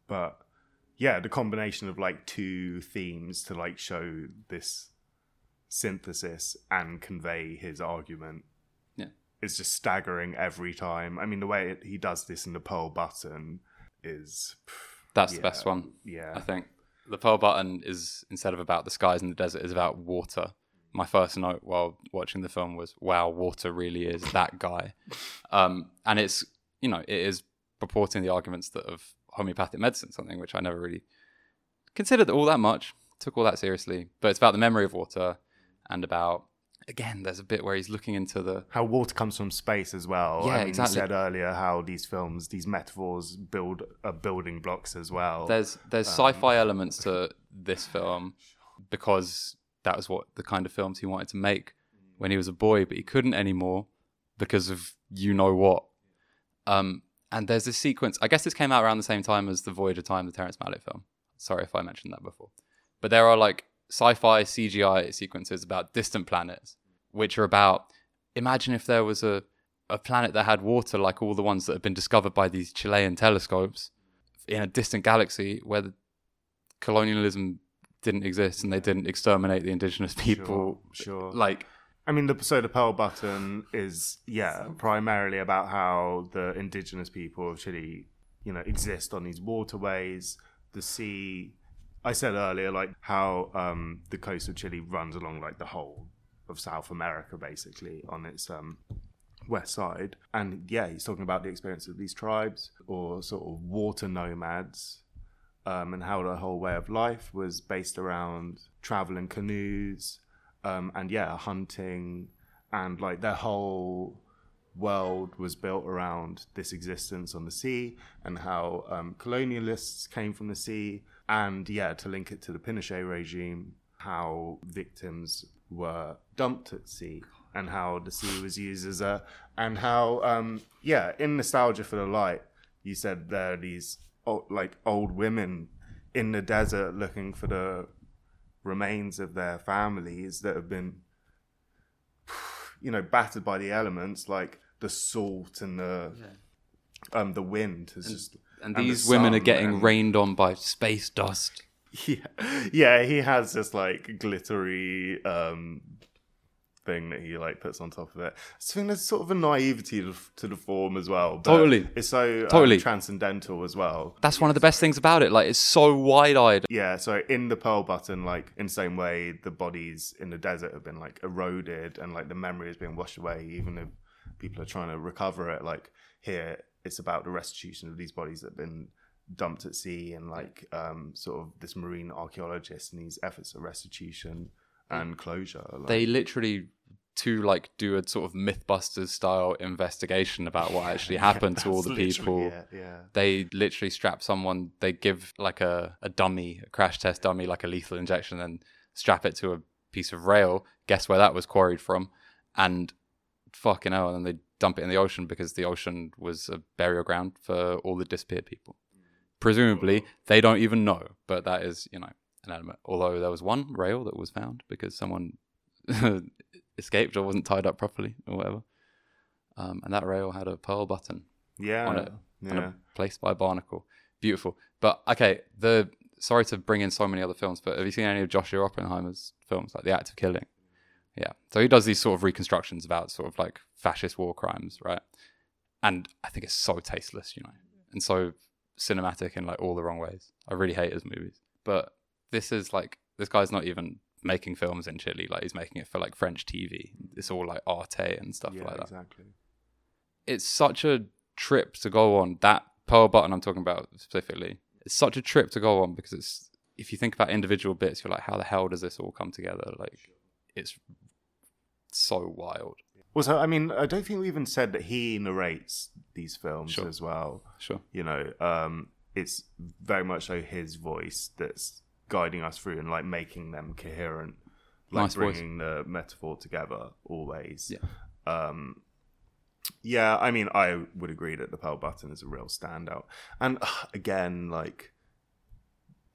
Speaker 2: but yeah, the combination of like two themes to like show this synthesis and convey his argument
Speaker 1: Yeah.
Speaker 2: Is just staggering every time. I mean, the way it, he does this in the Pearl Button is
Speaker 1: That's
Speaker 2: yeah,
Speaker 1: the best one.
Speaker 2: Yeah,
Speaker 1: I think the Pearl Button is instead of about the skies in the desert, is about water. My first note while watching the film was, "Wow, water really is that guy," um, and it's you know it is purporting the arguments that of homeopathic medicine, something which I never really considered all that much, took all that seriously. But it's about the memory of water and about again, there's a bit where he's looking into the
Speaker 2: how water comes from space as well.
Speaker 1: Yeah,
Speaker 2: I mean,
Speaker 1: exactly.
Speaker 2: You said earlier how these films, these metaphors, build are building blocks as well.
Speaker 1: there's there's sci-fi elements to this film because that was what the kind of films he wanted to make when he was a boy, but he couldn't anymore because of you know what. Um, and there's this sequence. I guess this came out around the same time as the Voyage of Time, the Terrence Malick film. Sorry if I mentioned that before, but there are like sci-fi CGI sequences about distant planets, which are about. Imagine if there was a a planet that had water like all the ones that have been discovered by these Chilean telescopes in a distant galaxy where the colonialism didn't exist and they didn't exterminate the indigenous people.
Speaker 2: sure.
Speaker 1: Like,
Speaker 2: I mean, the so the Pearl Button is yeah primarily about how the indigenous people of Chile, you know, exist on these waterways, the sea. I said earlier, like how um, the coast of Chile runs along like the whole of South America, basically on its um, west side. And yeah, he's talking about the experience of these tribes or sort of water nomads um, and how the whole way of life was based around traveling canoes um, and yeah, hunting and like their whole world was built around this existence on the sea and how um, colonialists came from the sea and yeah, to link it to the Pinochet regime, how victims were dumped at sea and how the sea was used as a and how um yeah in nostalgia for the light you said there are these o- like old women in the desert looking for the remains of their families that have been you know battered by the elements like the salt and the um the wind has just
Speaker 1: and
Speaker 2: the
Speaker 1: these women are getting
Speaker 2: and-
Speaker 1: rained on by space dust.
Speaker 2: yeah, yeah, he has this like glittery um thing that he like puts on top of it. I think there's sort of a naivety to, to the form as well.
Speaker 1: Totally.
Speaker 2: it's so um,
Speaker 1: Totally.
Speaker 2: transcendental as well.
Speaker 1: That's one of the best things about it. Like, it's so wide eyed.
Speaker 2: Yeah, so in the Pearl Button, like in the same way, the bodies in the desert have been like eroded and like the memory has been washed away, even if people are trying to recover it. Like here, it's about the restitution of these bodies that have been dumped at sea and like um, sort of this marine archaeologist and these efforts of restitution and closure. Like,
Speaker 1: They literally to like do a sort of Mythbusters style investigation about what actually happened to all the people.
Speaker 2: it, yeah.
Speaker 1: They literally strap someone. They give like a, a dummy, a crash test dummy, like a lethal injection, and strap it to a piece of rail. Guess where that was quarried from? And fucking hell, and then they dump it in the ocean because the ocean was a burial ground for all the disappeared people. Presumably, they don't even know, but that is, you know, an element. Although there was one rail that was found because someone escaped or wasn't tied up properly or whatever. Um, and that rail had a pearl button
Speaker 2: Yeah.
Speaker 1: on it and
Speaker 2: yeah.
Speaker 1: a place by a barnacle. Beautiful. But okay, the sorry to bring in so many other films, but have you seen any of Joshua Oppenheimer's films, like The Act of Killing? Yeah. So he does these sort of reconstructions about sort of like fascist war crimes, right? And I think it's so tasteless, you know, and so cinematic in like all the wrong ways. I really hate his movies. But this is like this guy's not even making films in Chile, like he's making it for like French TV. It's all like Arte and stuff
Speaker 2: yeah,
Speaker 1: like that
Speaker 2: exactly.
Speaker 1: it's such a trip to go on. That Pearl Button I'm talking about specifically, it's such a trip to go on because it's if you think about individual bits, you're like, how the hell does this all come together? Like, it's so wild.
Speaker 2: Also, I mean, I don't think we even said that he narrates these films
Speaker 1: Sure.
Speaker 2: as well.
Speaker 1: Sure.
Speaker 2: You know, um, it's very much so his voice that's guiding us through and like making them coherent, like
Speaker 1: Nice voice.
Speaker 2: bringing the metaphor together always.
Speaker 1: Yeah.
Speaker 2: Um, yeah, I mean, I would agree that the Pearl Button is a real standout, and uh, again, like,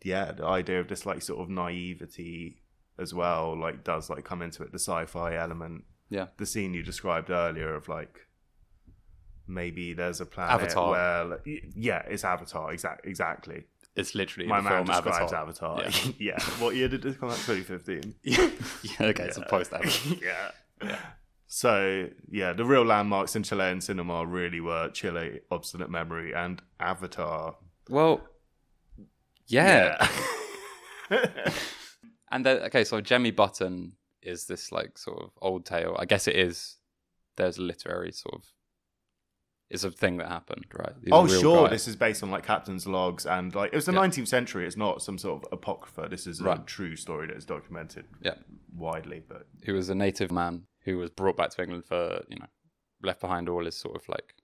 Speaker 2: yeah, the idea of this like sort of naivety as well, like, does like come into it. The sci-fi element
Speaker 1: Yeah.
Speaker 2: the scene you described earlier of like maybe there's a planet
Speaker 1: Avatar.
Speaker 2: where like, yeah it's avatar exact exactly
Speaker 1: It's literally
Speaker 2: my man
Speaker 1: film
Speaker 2: describes
Speaker 1: Avatar.
Speaker 2: avatar,
Speaker 1: Yeah.
Speaker 2: yeah what year did it come out 2015
Speaker 1: yeah, okay, it's a post Avatar.
Speaker 2: yeah
Speaker 1: Yeah.
Speaker 2: So yeah, the real landmarks in Chilean cinema really were Chile, Obstinate Memory, and Avatar.
Speaker 1: Well, yeah. And then, okay, so Jemmy Button is this like sort of old tale. I guess it is. There's a literary sort of. It's a thing that happened, right? He's
Speaker 2: oh sure,
Speaker 1: guy.
Speaker 2: this is based on like captain's logs and like it was the
Speaker 1: Yeah.
Speaker 2: 19th century. It's not some sort of apocrypha. This is a true story that is documented
Speaker 1: Yeah.
Speaker 2: widely. But
Speaker 1: who was a native man who was brought back to England for you know left behind all his sort of like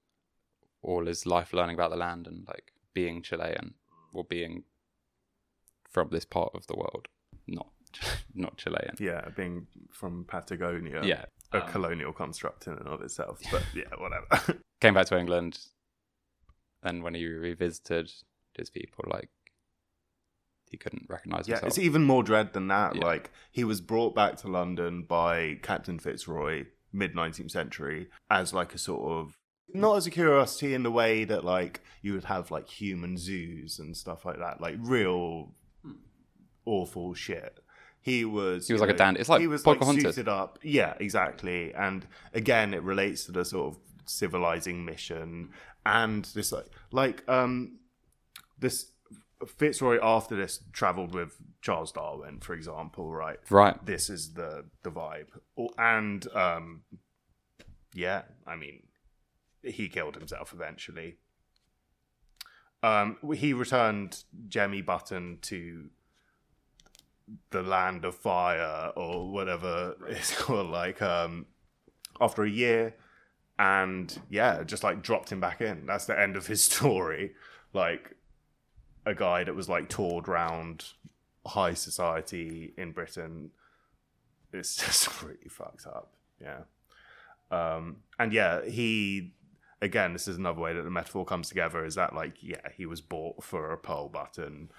Speaker 1: all his life learning about the land and like being Chilean or being from this part of the world, not not Chilean.
Speaker 2: yeah, being from Patagonia,
Speaker 1: Yeah,
Speaker 2: a
Speaker 1: um,
Speaker 2: colonial construct in and of itself. But yeah, whatever.
Speaker 1: came back to England, and when he revisited his people, like he couldn't recognize
Speaker 2: Yeah,
Speaker 1: himself.
Speaker 2: it's even more dread than that.
Speaker 1: Yeah.
Speaker 2: Like he was brought back to London by Captain Fitzroy mid 19th century as like a sort of not as a curiosity in the way that like you would have like human zoos and stuff like that, like real awful shit. He was
Speaker 1: He was like a dandy. It's like
Speaker 2: he was like suited up. Yeah, exactly. And again, it relates to the sort of civilizing mission and this like like um this Fitzroy after this traveled with Charles Darwin, for example, right?
Speaker 1: right.
Speaker 2: This is the the vibe, and um, yeah, I mean, he killed himself eventually. Um, he returned Jemmy Button to the land of fire or whatever it's called, like um, after a year, and yeah, just like dropped him back in. That's the end of his story. Like a guy that was like toured round high society in Britain. It's just really fucked up. Yeah. Um, and yeah, he again, this is another way that the metaphor comes together is that like, yeah, he was bought for a pearl button.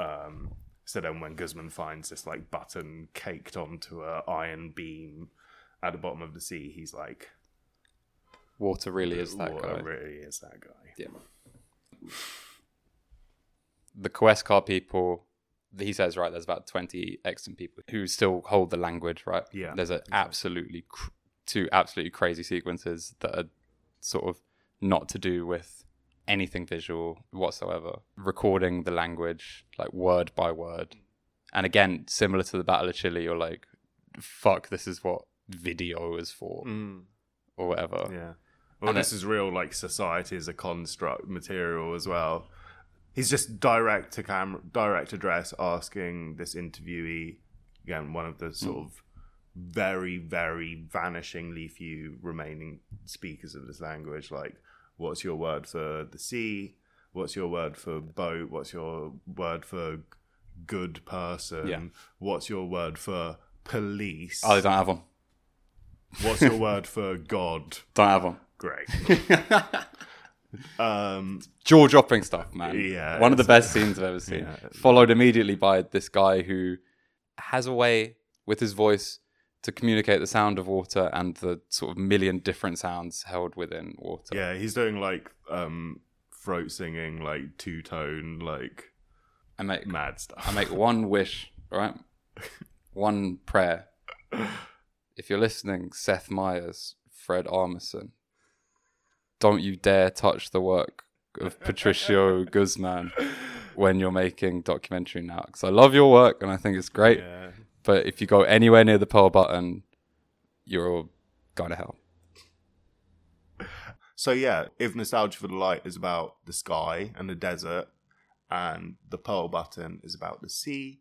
Speaker 2: Um, so then when Guzman finds this like button caked onto a iron beam at the bottom of the sea, he's like,
Speaker 1: Water really is that
Speaker 2: "Water
Speaker 1: guy.
Speaker 2: really is that guy.
Speaker 1: Yeah. The Kawésqar people, he says, right, there's about 20 extant people who still hold the language, right?
Speaker 2: Yeah,
Speaker 1: There's a absolutely, cr- two absolutely crazy sequences that are sort of not to do with anything visual whatsoever. Recording the language, like word by word. And again, similar to the Battle of Chile, you're like, fuck, this is what video is for,
Speaker 2: Mm.
Speaker 1: or whatever.
Speaker 2: Yeah. Well,
Speaker 1: And
Speaker 2: this is real, like society is a construct material as well. He's just direct to camera, direct address, asking this interviewee again, one of the sort of very, very vanishingly few remaining speakers of this language. Like, what's your word for the sea? What's your word for boat? What's your word for good person?
Speaker 1: Yeah.
Speaker 2: What's your word for police?
Speaker 1: Oh, they don't have one.
Speaker 2: What's your word for God?
Speaker 1: Don't have one.
Speaker 2: Great. um,
Speaker 1: jaw dropping stuff, man.
Speaker 2: Yeah,
Speaker 1: One of the best scenes I've ever seen.
Speaker 2: Yeah.
Speaker 1: Followed immediately by this guy who has a way with his voice to communicate the sound of water and the sort of million different sounds held within water.
Speaker 2: yeah, he's doing like um, throat singing, like two tone, like
Speaker 1: I make
Speaker 2: mad stuff.
Speaker 1: I make one wish, right? One prayer. If you're listening, Seth Meyers, Fred Armisen, don't you dare touch the work of Patricio Guzman when you're making documentary now. Because I love your work and I think it's great.
Speaker 2: yeah.
Speaker 1: But if you go anywhere near the pearl button, you're all going to hell.
Speaker 2: So yeah, if nostalgia for the light is about the sky and the desert, and the pearl button is about the sea,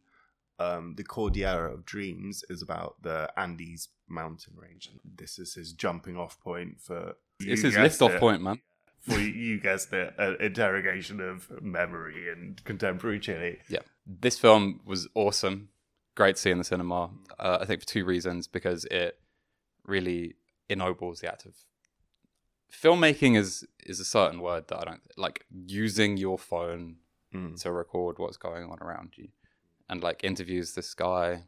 Speaker 2: um, the Cordillera of Dreams is about the Andes mountain range. This is his jumping off point for.
Speaker 1: It's
Speaker 2: you
Speaker 1: his lift off point, man.
Speaker 2: For you guessed it, an interrogation of memory and contemporary Chile.
Speaker 1: Yeah. This film was awesome. Great to see in the cinema. Uh, I think for two reasons because it really ennobles the act of filmmaking is is a certain word that I don't like using your phone
Speaker 2: Mm.
Speaker 1: to record what's going on around you and like interviews this guy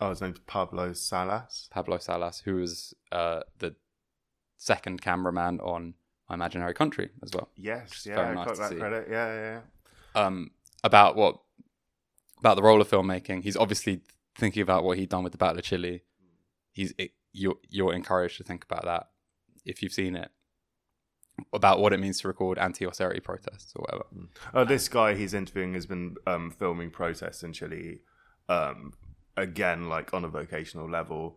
Speaker 2: Oh, his name's Pablo Salas.
Speaker 1: Pablo Salas who was uh, the second cameraman on My Imaginary Country as well
Speaker 2: Yes, yeah, I
Speaker 1: nice
Speaker 2: got that
Speaker 1: see.
Speaker 2: credit. Yeah, yeah, yeah.
Speaker 1: um, about what about the role of filmmaking. He's obviously thinking about what he'd done with the Battle of Chile. He's it, you're you're encouraged to think about that if you've seen it about what it means to record anti-austerity protests or whatever.
Speaker 2: Oh, this guy he's interviewing has been um, filming protests in Chile, um, again, like on a vocational level,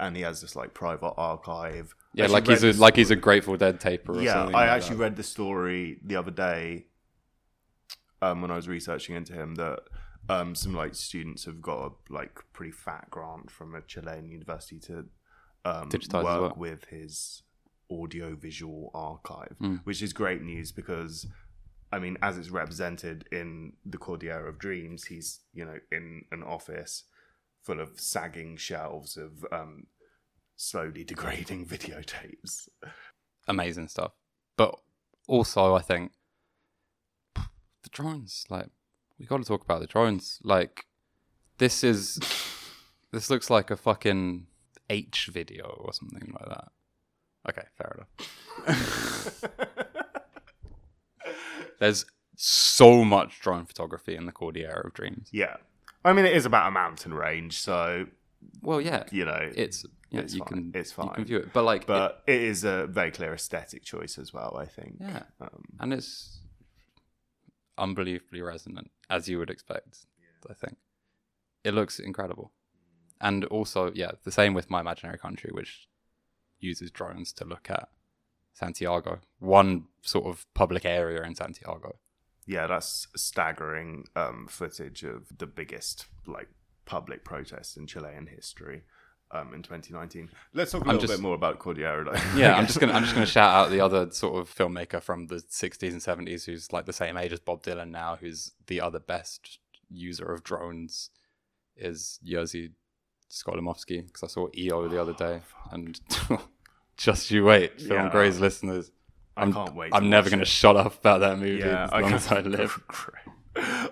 Speaker 2: and he has this like private archive.
Speaker 1: Yeah, like he's a like he's a Grateful Dead taper. Or
Speaker 2: yeah.
Speaker 1: something
Speaker 2: I
Speaker 1: like
Speaker 2: actually
Speaker 1: that.
Speaker 2: read the story the other day um, when I was researching into him that um, some like students have got a like pretty fat grant from a Chilean university to um, work
Speaker 1: work.
Speaker 2: with his audio visual archive,
Speaker 1: Mm.
Speaker 2: which is great news because I mean, as it's represented in the Cordillera of Dreams, he's you know in an office full of sagging shelves of um, slowly degrading videotapes.
Speaker 1: amazing stuff. But also, I think the drones. Like we got to talk about the drones. Like this is this looks like a fucking H video or something like that. Okay, fair enough. There's so much drone photography in the Cordillera of Dreams.
Speaker 2: Yeah, I mean, it is about a mountain range, so
Speaker 1: Well, yeah,
Speaker 2: you know,
Speaker 1: it's you, know,
Speaker 2: It's
Speaker 1: you
Speaker 2: fine.
Speaker 1: can
Speaker 2: It's
Speaker 1: you can view it, but like, it-
Speaker 2: but it is a very clear aesthetic choice as well. I think.
Speaker 1: yeah,
Speaker 2: Um,
Speaker 1: and it's unbelievably resonant as you would expect i think. It looks incredible. And also yeah the same with my imaginary country which uses drones to look at santiago one sort of public area in santiago.
Speaker 2: Yeah, that's staggering um, footage of the biggest like public protest in Chilean history. Um, in 2019, let's talk a little
Speaker 1: just-
Speaker 2: bit more about Cordillera. Though.
Speaker 1: yeah i'm just gonna i'm just gonna shout out the other sort of filmmaker from the 60s and 70s who's like the same age as bob dylan now who's the other best user of drones is jerzy skolimowski because i saw eo the other day and just you wait film
Speaker 2: Yeah.
Speaker 1: Graves listeners
Speaker 2: I
Speaker 1: I'm,
Speaker 2: can't wait.
Speaker 1: i'm never going to shut up about that movie
Speaker 2: Yeah,
Speaker 1: as long as i live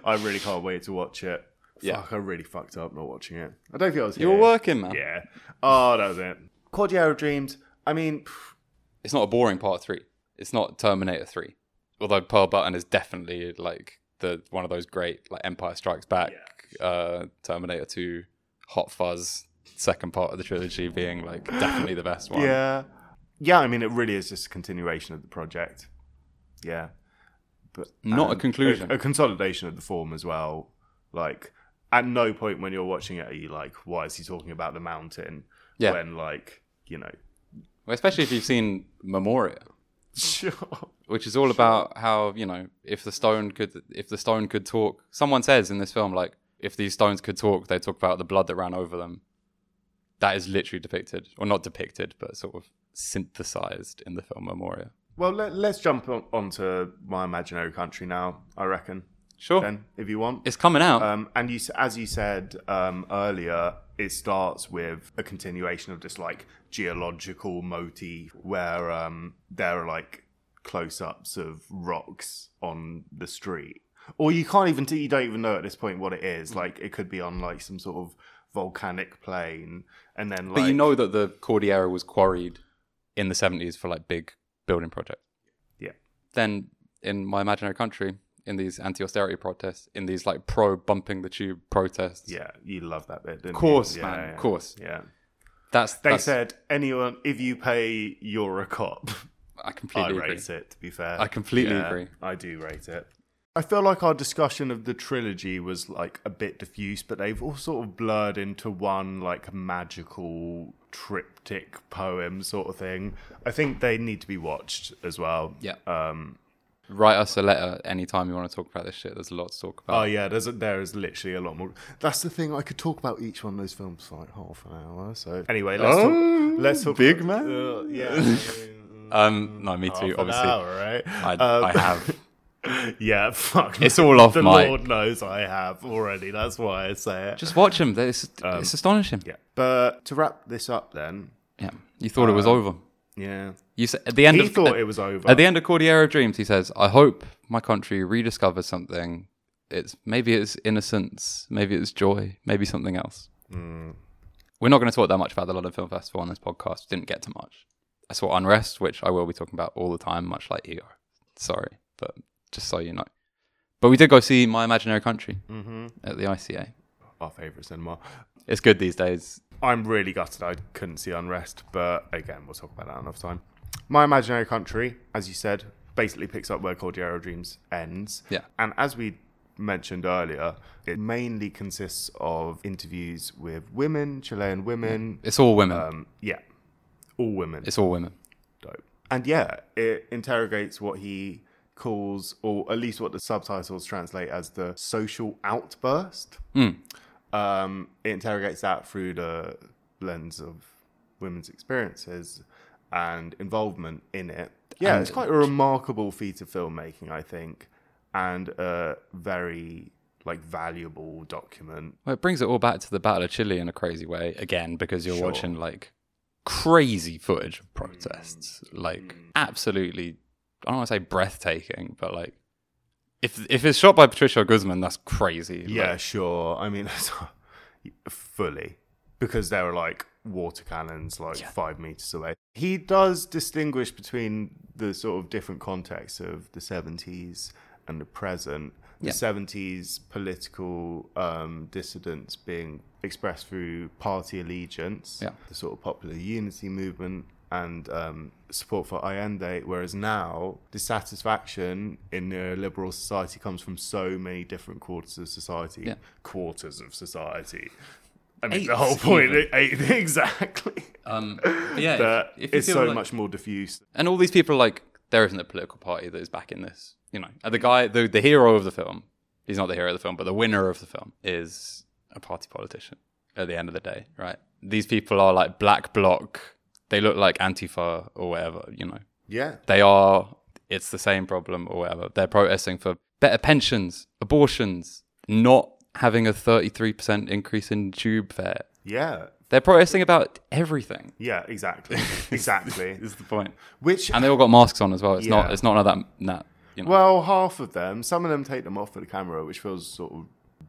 Speaker 2: I really can't wait to watch it.
Speaker 1: Yeah.
Speaker 2: Fuck, I really fucked up not watching it. I don't think I was.
Speaker 1: you were
Speaker 2: here.
Speaker 1: working man
Speaker 2: Yeah. Oh, that was it. Cordillera of Dreams. I mean, pff,
Speaker 1: it's not a boring part three it's not terminator 3 although pearl button is definitely like the one of those great like empire strikes back uh terminator 2 hot fuzz second part of the trilogy being like definitely the best one
Speaker 2: yeah, yeah. I mean, it really is just a continuation of the project. Yeah, but
Speaker 1: Not a
Speaker 2: and
Speaker 1: conclusion.
Speaker 2: A, a consolidation of the form as well. Like, at no point when you're watching it are you like, why is he talking about the mountain?
Speaker 1: Yeah.
Speaker 2: When like, you know,
Speaker 1: Well, especially if you've seen memoria
Speaker 2: sure.
Speaker 1: which is all about how you know if the stone could if the stone could talk someone says in this film like if these stones could talk they talk about the blood that ran over them that is literally depicted or not depicted but sort of synthesized in the film memoria
Speaker 2: Well, let, let's jump on, onto my imaginary country now. I reckon.
Speaker 1: Sure.
Speaker 2: Then, if you want.
Speaker 1: it's coming out.
Speaker 2: Um, and you, as you said um, earlier, it starts with a continuation of this like geological motif where um, there are like close-ups of rocks on the street, or you can't even you don't even know at this point what it is. Like it could be on like some sort of volcanic plain, and then like
Speaker 1: but you know that the cordillera was quarried in the 70s for like big building projects
Speaker 2: yeah,
Speaker 1: then in my imaginary country in these anti-austerity protests in these like pro bumping the tube protests
Speaker 2: yeah, you love that bit, didn't
Speaker 1: of course
Speaker 2: you?
Speaker 1: man
Speaker 2: Yeah,
Speaker 1: of course
Speaker 2: yeah.
Speaker 1: that's
Speaker 2: They
Speaker 1: that's,
Speaker 2: said anyone if you pay, you're a cop.
Speaker 1: i
Speaker 2: I
Speaker 1: completely agree
Speaker 2: rate it. To be fair,
Speaker 1: I completely agree.
Speaker 2: I do rate it. I feel like our discussion of the trilogy was like a bit diffuse, but they've all sort of blurred into one like magical triptych poem sort of thing. I think they need to be watched as well.
Speaker 1: Yeah.
Speaker 2: Um.
Speaker 1: Write us a letter anytime you want to talk about this shit. There's a lot to talk about.
Speaker 2: Oh yeah, there's a, there is literally a lot more. That's the thing. I could talk about each one of those films for like half an hour. So anyway, let's
Speaker 1: Oh,
Speaker 2: talk. Let's talk.
Speaker 1: big man.
Speaker 2: Uh, yeah.
Speaker 1: Um, no, me
Speaker 2: half
Speaker 1: too.
Speaker 2: an
Speaker 1: Obviously,
Speaker 2: hour, right?
Speaker 1: I,
Speaker 2: Um,
Speaker 1: I have.
Speaker 2: Yeah, fuck.
Speaker 1: It's all off
Speaker 2: the. Lord knows I have already. That's why I say it.
Speaker 1: Just watch them. It's,
Speaker 2: Um,
Speaker 1: it's astonishing.
Speaker 2: yeah. But to wrap this up, then,
Speaker 1: Yeah, you thought it was over.
Speaker 2: Yeah,
Speaker 1: You said at the end
Speaker 2: he
Speaker 1: of
Speaker 2: thought it was over.
Speaker 1: at the end of Cordillera of Dreams, he says, "I hope my country rediscovers something. It's maybe it's innocence, maybe it's joy, maybe something else."
Speaker 2: Hmm.
Speaker 1: We're not going to talk that much about the London Film Festival on this podcast. Didn't get to much. I saw Unrest, which I will be talking about all the time, much like EO. Sorry, but just so you know. But we did go see My Imaginary Country
Speaker 2: Mm-hmm.
Speaker 1: at the ICA.
Speaker 2: Our favourite cinema.
Speaker 1: It's good these days.
Speaker 2: I'm really gutted I couldn't see Unrest, but again, we'll talk about that another time. My Imaginary Country, as you said, basically picks up where Cordillera Dreams ends.
Speaker 1: Yeah.
Speaker 2: And as we mentioned earlier, it mainly consists of interviews with women, Chilean women.
Speaker 1: It's all women.
Speaker 2: Um, yeah, all women.
Speaker 1: it's all women.
Speaker 2: dope. And yeah, it interrogates what he calls, or at least what the subtitles translate as the social outburst. Um, it interrogates that through the lens of women's experiences and involvement in it. Yeah,
Speaker 1: And-
Speaker 2: it's quite a remarkable feat of filmmaking, I think, and a very like valuable document.
Speaker 1: Well, it brings it all back to the Battle of Chile in a crazy way again because you're
Speaker 2: Sure.
Speaker 1: watching like crazy footage of protests,
Speaker 2: Mm.
Speaker 1: like absolutely. I don't want to say breathtaking, but like if if it's shot by Patricio Guzman, that's crazy. Like,
Speaker 2: Yeah, sure. I mean, fully because there are like water cannons like five meters away. He does distinguish between the sort of different contexts of the seventies and the present. The
Speaker 1: Yeah.
Speaker 2: seventies political um, dissidence being expressed through party allegiance,
Speaker 1: Yeah.
Speaker 2: the sort of popular unity movement. And um, support for Allende, whereas now dissatisfaction in a liberal society comes from so many different quarters of society.
Speaker 1: Yeah.
Speaker 2: Quarters of society. I mean,
Speaker 1: Eight
Speaker 2: the whole point, eight, exactly.
Speaker 1: Um, yeah,
Speaker 2: that
Speaker 1: if, if
Speaker 2: it's so
Speaker 1: like-
Speaker 2: much more diffuse.
Speaker 1: and all these people are like there isn't a political party that is backing this. You know, the guy, the the hero of the film, he's not the hero of the film, but the winner of the film is a party politician. At the end of the day, right? These people are like black bloc. They look like Antifa or whatever. You know,
Speaker 2: Yeah.
Speaker 1: they are. It's the same problem or whatever. They're protesting for better pensions, abortions, not having a thirty-three percent increase in tube fare.
Speaker 2: Yeah.
Speaker 1: They're protesting about everything.
Speaker 2: Yeah, exactly. exactly.
Speaker 1: This Is the point?
Speaker 2: Which,
Speaker 1: And they all got masks on as well. It's not. It's not like that. that you know.
Speaker 2: well, half of them, some of them take them off for the camera, which feels sort of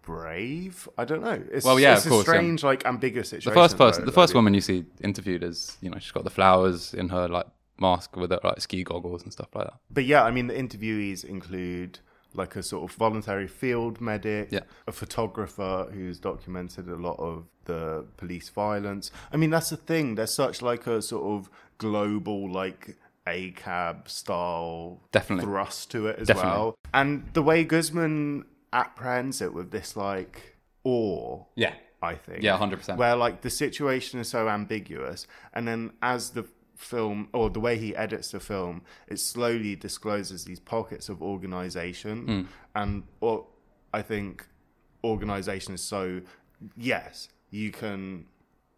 Speaker 2: brave. I don't know. It's,
Speaker 1: Well, yeah,
Speaker 2: it's
Speaker 1: of course,
Speaker 2: a
Speaker 1: yeah.
Speaker 2: strange, like, ambiguous situation.
Speaker 1: the first person,
Speaker 2: though,
Speaker 1: the first woman you see interviewed is, you know, she's got the flowers in her like mask with her like ski goggles and stuff like that.
Speaker 2: But yeah, I mean, the interviewees include like a sort of voluntary field medic,
Speaker 1: Yeah.
Speaker 2: a photographer who's documented a lot of the police violence. I mean, that's the thing. There's such like a sort of global like ACAB style
Speaker 1: Definitely.
Speaker 2: thrust to it as
Speaker 1: Definitely.
Speaker 2: well. And the way Guzman apprehends it with this like awe,
Speaker 1: Yeah.
Speaker 2: I think.
Speaker 1: Yeah, 100%.
Speaker 2: Where like the situation is so ambiguous, and then as the film or the way he edits the film, it slowly discloses these pockets of organization,
Speaker 1: Hmm.
Speaker 2: and or I think organization is so yes, you can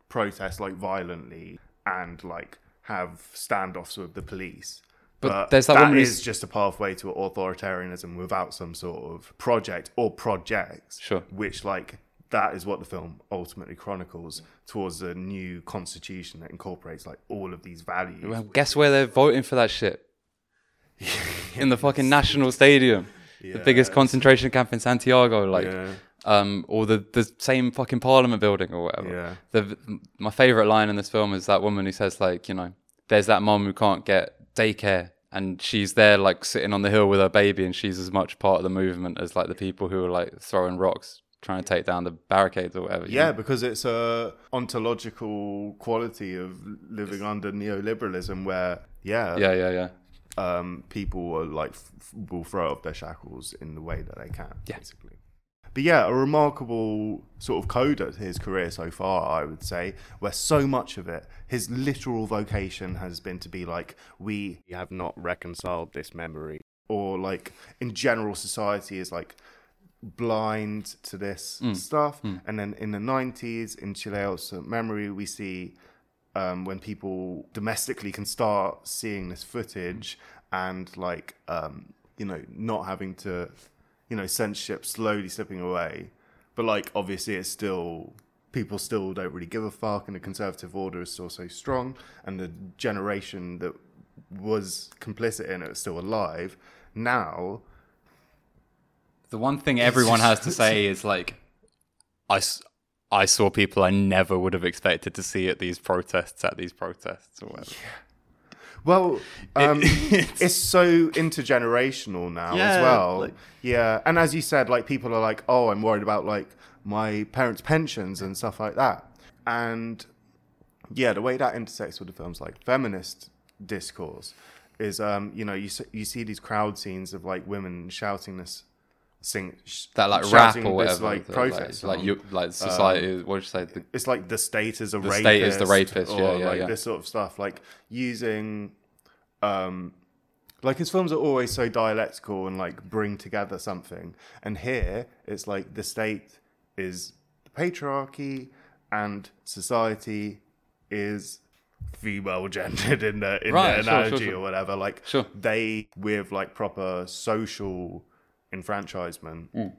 Speaker 2: protest like violently and like have standoffs with the police.
Speaker 1: But
Speaker 2: But,
Speaker 1: there's that
Speaker 2: that
Speaker 1: woman
Speaker 2: is just a pathway to authoritarianism without some sort of project or projects
Speaker 1: Sure.
Speaker 2: which like that is what the film ultimately chronicles towards a new constitution that incorporates like all of these values.
Speaker 1: Well, guess where they're voting for that shit? in the fucking national stadium, the biggest concentration camp in Santiago, like,
Speaker 2: Yeah.
Speaker 1: um, or the the same fucking Parliament building or whatever.
Speaker 2: Yeah.
Speaker 1: The my favorite line in this film is that woman who says like, you know, there's that mom who can't get daycare. And she's there, like sitting on the hill with her baby, and she's as much part of the movement as like the people who are like throwing rocks, trying to take down the barricades or whatever.
Speaker 2: Yeah,
Speaker 1: know?
Speaker 2: because it's a ontological quality of living under neoliberalism where yeah,
Speaker 1: yeah, yeah, yeah.
Speaker 2: um, people are like f- f- will throw off their shackles in the way that they can,
Speaker 1: Yeah.
Speaker 2: basically. But yeah, a remarkable sort of coda to his career so far, I would say, where so much of it, his literal vocation has been to be like, we have not reconciled this memory, or like in general society is like blind to this stuff. And then in the 90s, in Chile, also memory, we see um, when people domestically can start seeing this footage and like um, you know not having to you know censorship slowly slipping away. But like obviously it's still people still don't really give a fuck and the conservative order is still so strong and the generation that was complicit in it is still alive. Now
Speaker 1: The one thing everyone has to say is like, I, s- I saw people I never would have expected to see at these protests, at these protests or whatever.
Speaker 2: Well, um,
Speaker 1: it's-
Speaker 2: it's, so intergenerational now
Speaker 1: Yeah,
Speaker 2: as well.
Speaker 1: like-
Speaker 2: yeah, and as you said, like people are like, "Oh, I'm worried about like my parents' pensions and stuff like that." and yeah, the way that intersects with the films like feminist discourse is, um, you know, you you see these crowd scenes of like women shouting this, sing
Speaker 1: That like rap or
Speaker 2: this,
Speaker 1: whatever.
Speaker 2: like protest,
Speaker 1: like, like you like society. what did you say? The,
Speaker 2: it's like the state is a
Speaker 1: The
Speaker 2: rapist.
Speaker 1: state is the rapist,
Speaker 2: or
Speaker 1: yeah, yeah,
Speaker 2: like
Speaker 1: yeah.
Speaker 2: this sort of stuff. Like using, um, like his films are always so dialectical and like bring together something. And here it's like the state is the patriarchy and society is female gendered in the in
Speaker 1: Right,
Speaker 2: the
Speaker 1: sure, sure,
Speaker 2: analogy
Speaker 1: sure.
Speaker 2: or whatever. Like they with like proper social enfranchisement
Speaker 1: Mm.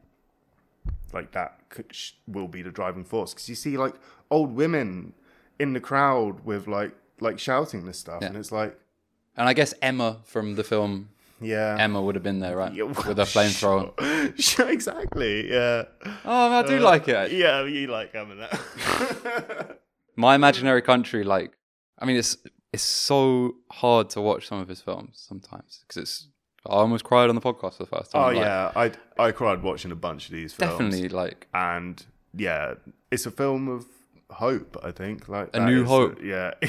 Speaker 2: like that could, sh- will be the driving force because you see like old women in the crowd with like like shouting this stuff
Speaker 1: Yeah.
Speaker 2: and it's like
Speaker 1: and I guess Ema from the film
Speaker 2: yeah
Speaker 1: Ema would have been there, right?
Speaker 2: Yeah,
Speaker 1: With a flamethrower.
Speaker 2: sure, sure, exactly yeah
Speaker 1: Oh, I do like it.
Speaker 2: yeah you like Ema that
Speaker 1: My imaginary country, like, I mean, it's it's so hard to watch some of his films sometimes because it's. I almost cried on the podcast for the first time.
Speaker 2: oh
Speaker 1: like,
Speaker 2: yeah I I cried watching a bunch of these films
Speaker 1: definitely like
Speaker 2: and yeah it's a film of hope I think like
Speaker 1: A New
Speaker 2: is-
Speaker 1: Hope.
Speaker 2: yeah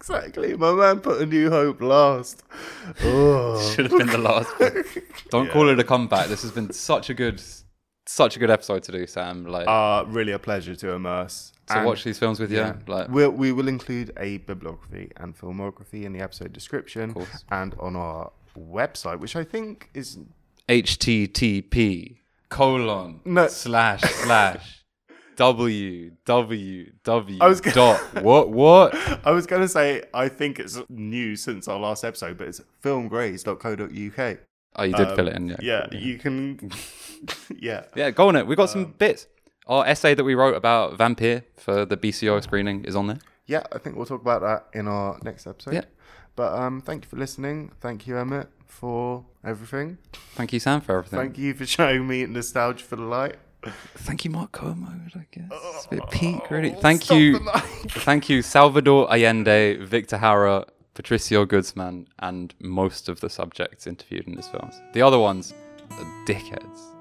Speaker 2: exactly my man put a new hope last oh.
Speaker 1: should have been the last. one. Don't call it a comeback. This has been such a good, such a good episode to do, Sam. Like
Speaker 2: uh, really a pleasure to immerse.
Speaker 1: to
Speaker 2: And,
Speaker 1: watch these films with you.
Speaker 2: yeah,
Speaker 1: Like
Speaker 2: we'll, we will include a bibliography and filmography in the episode description and on our website, which I think is
Speaker 1: HTTP colon
Speaker 2: No.
Speaker 1: slash slash w w w
Speaker 2: I was gonna-
Speaker 1: dot what what
Speaker 2: I was going to say I think it's new since our last episode, but it's filmgraves.co.uk.
Speaker 1: oh you did
Speaker 2: Um,
Speaker 1: fill it in yeah
Speaker 2: Yeah, you can. yeah,
Speaker 1: yeah go on it we got some
Speaker 2: Um,
Speaker 1: bits our essay that we wrote about vampire for the BCO screening is on there
Speaker 2: yeah. I think we'll talk about that in our next episode.
Speaker 1: Yeah.
Speaker 2: But um, thank you for listening. Thank you, Emmett, for everything.
Speaker 1: thank you Sam for everything.
Speaker 2: Thank you for showing me nostalgia for the light.
Speaker 1: Thank you Mark Kermode I guess. It's a bit peak really. thank you. thank you Salvador Allende Victor Jara Patricio Guzman and most of the subjects interviewed in this film. The other ones are dickheads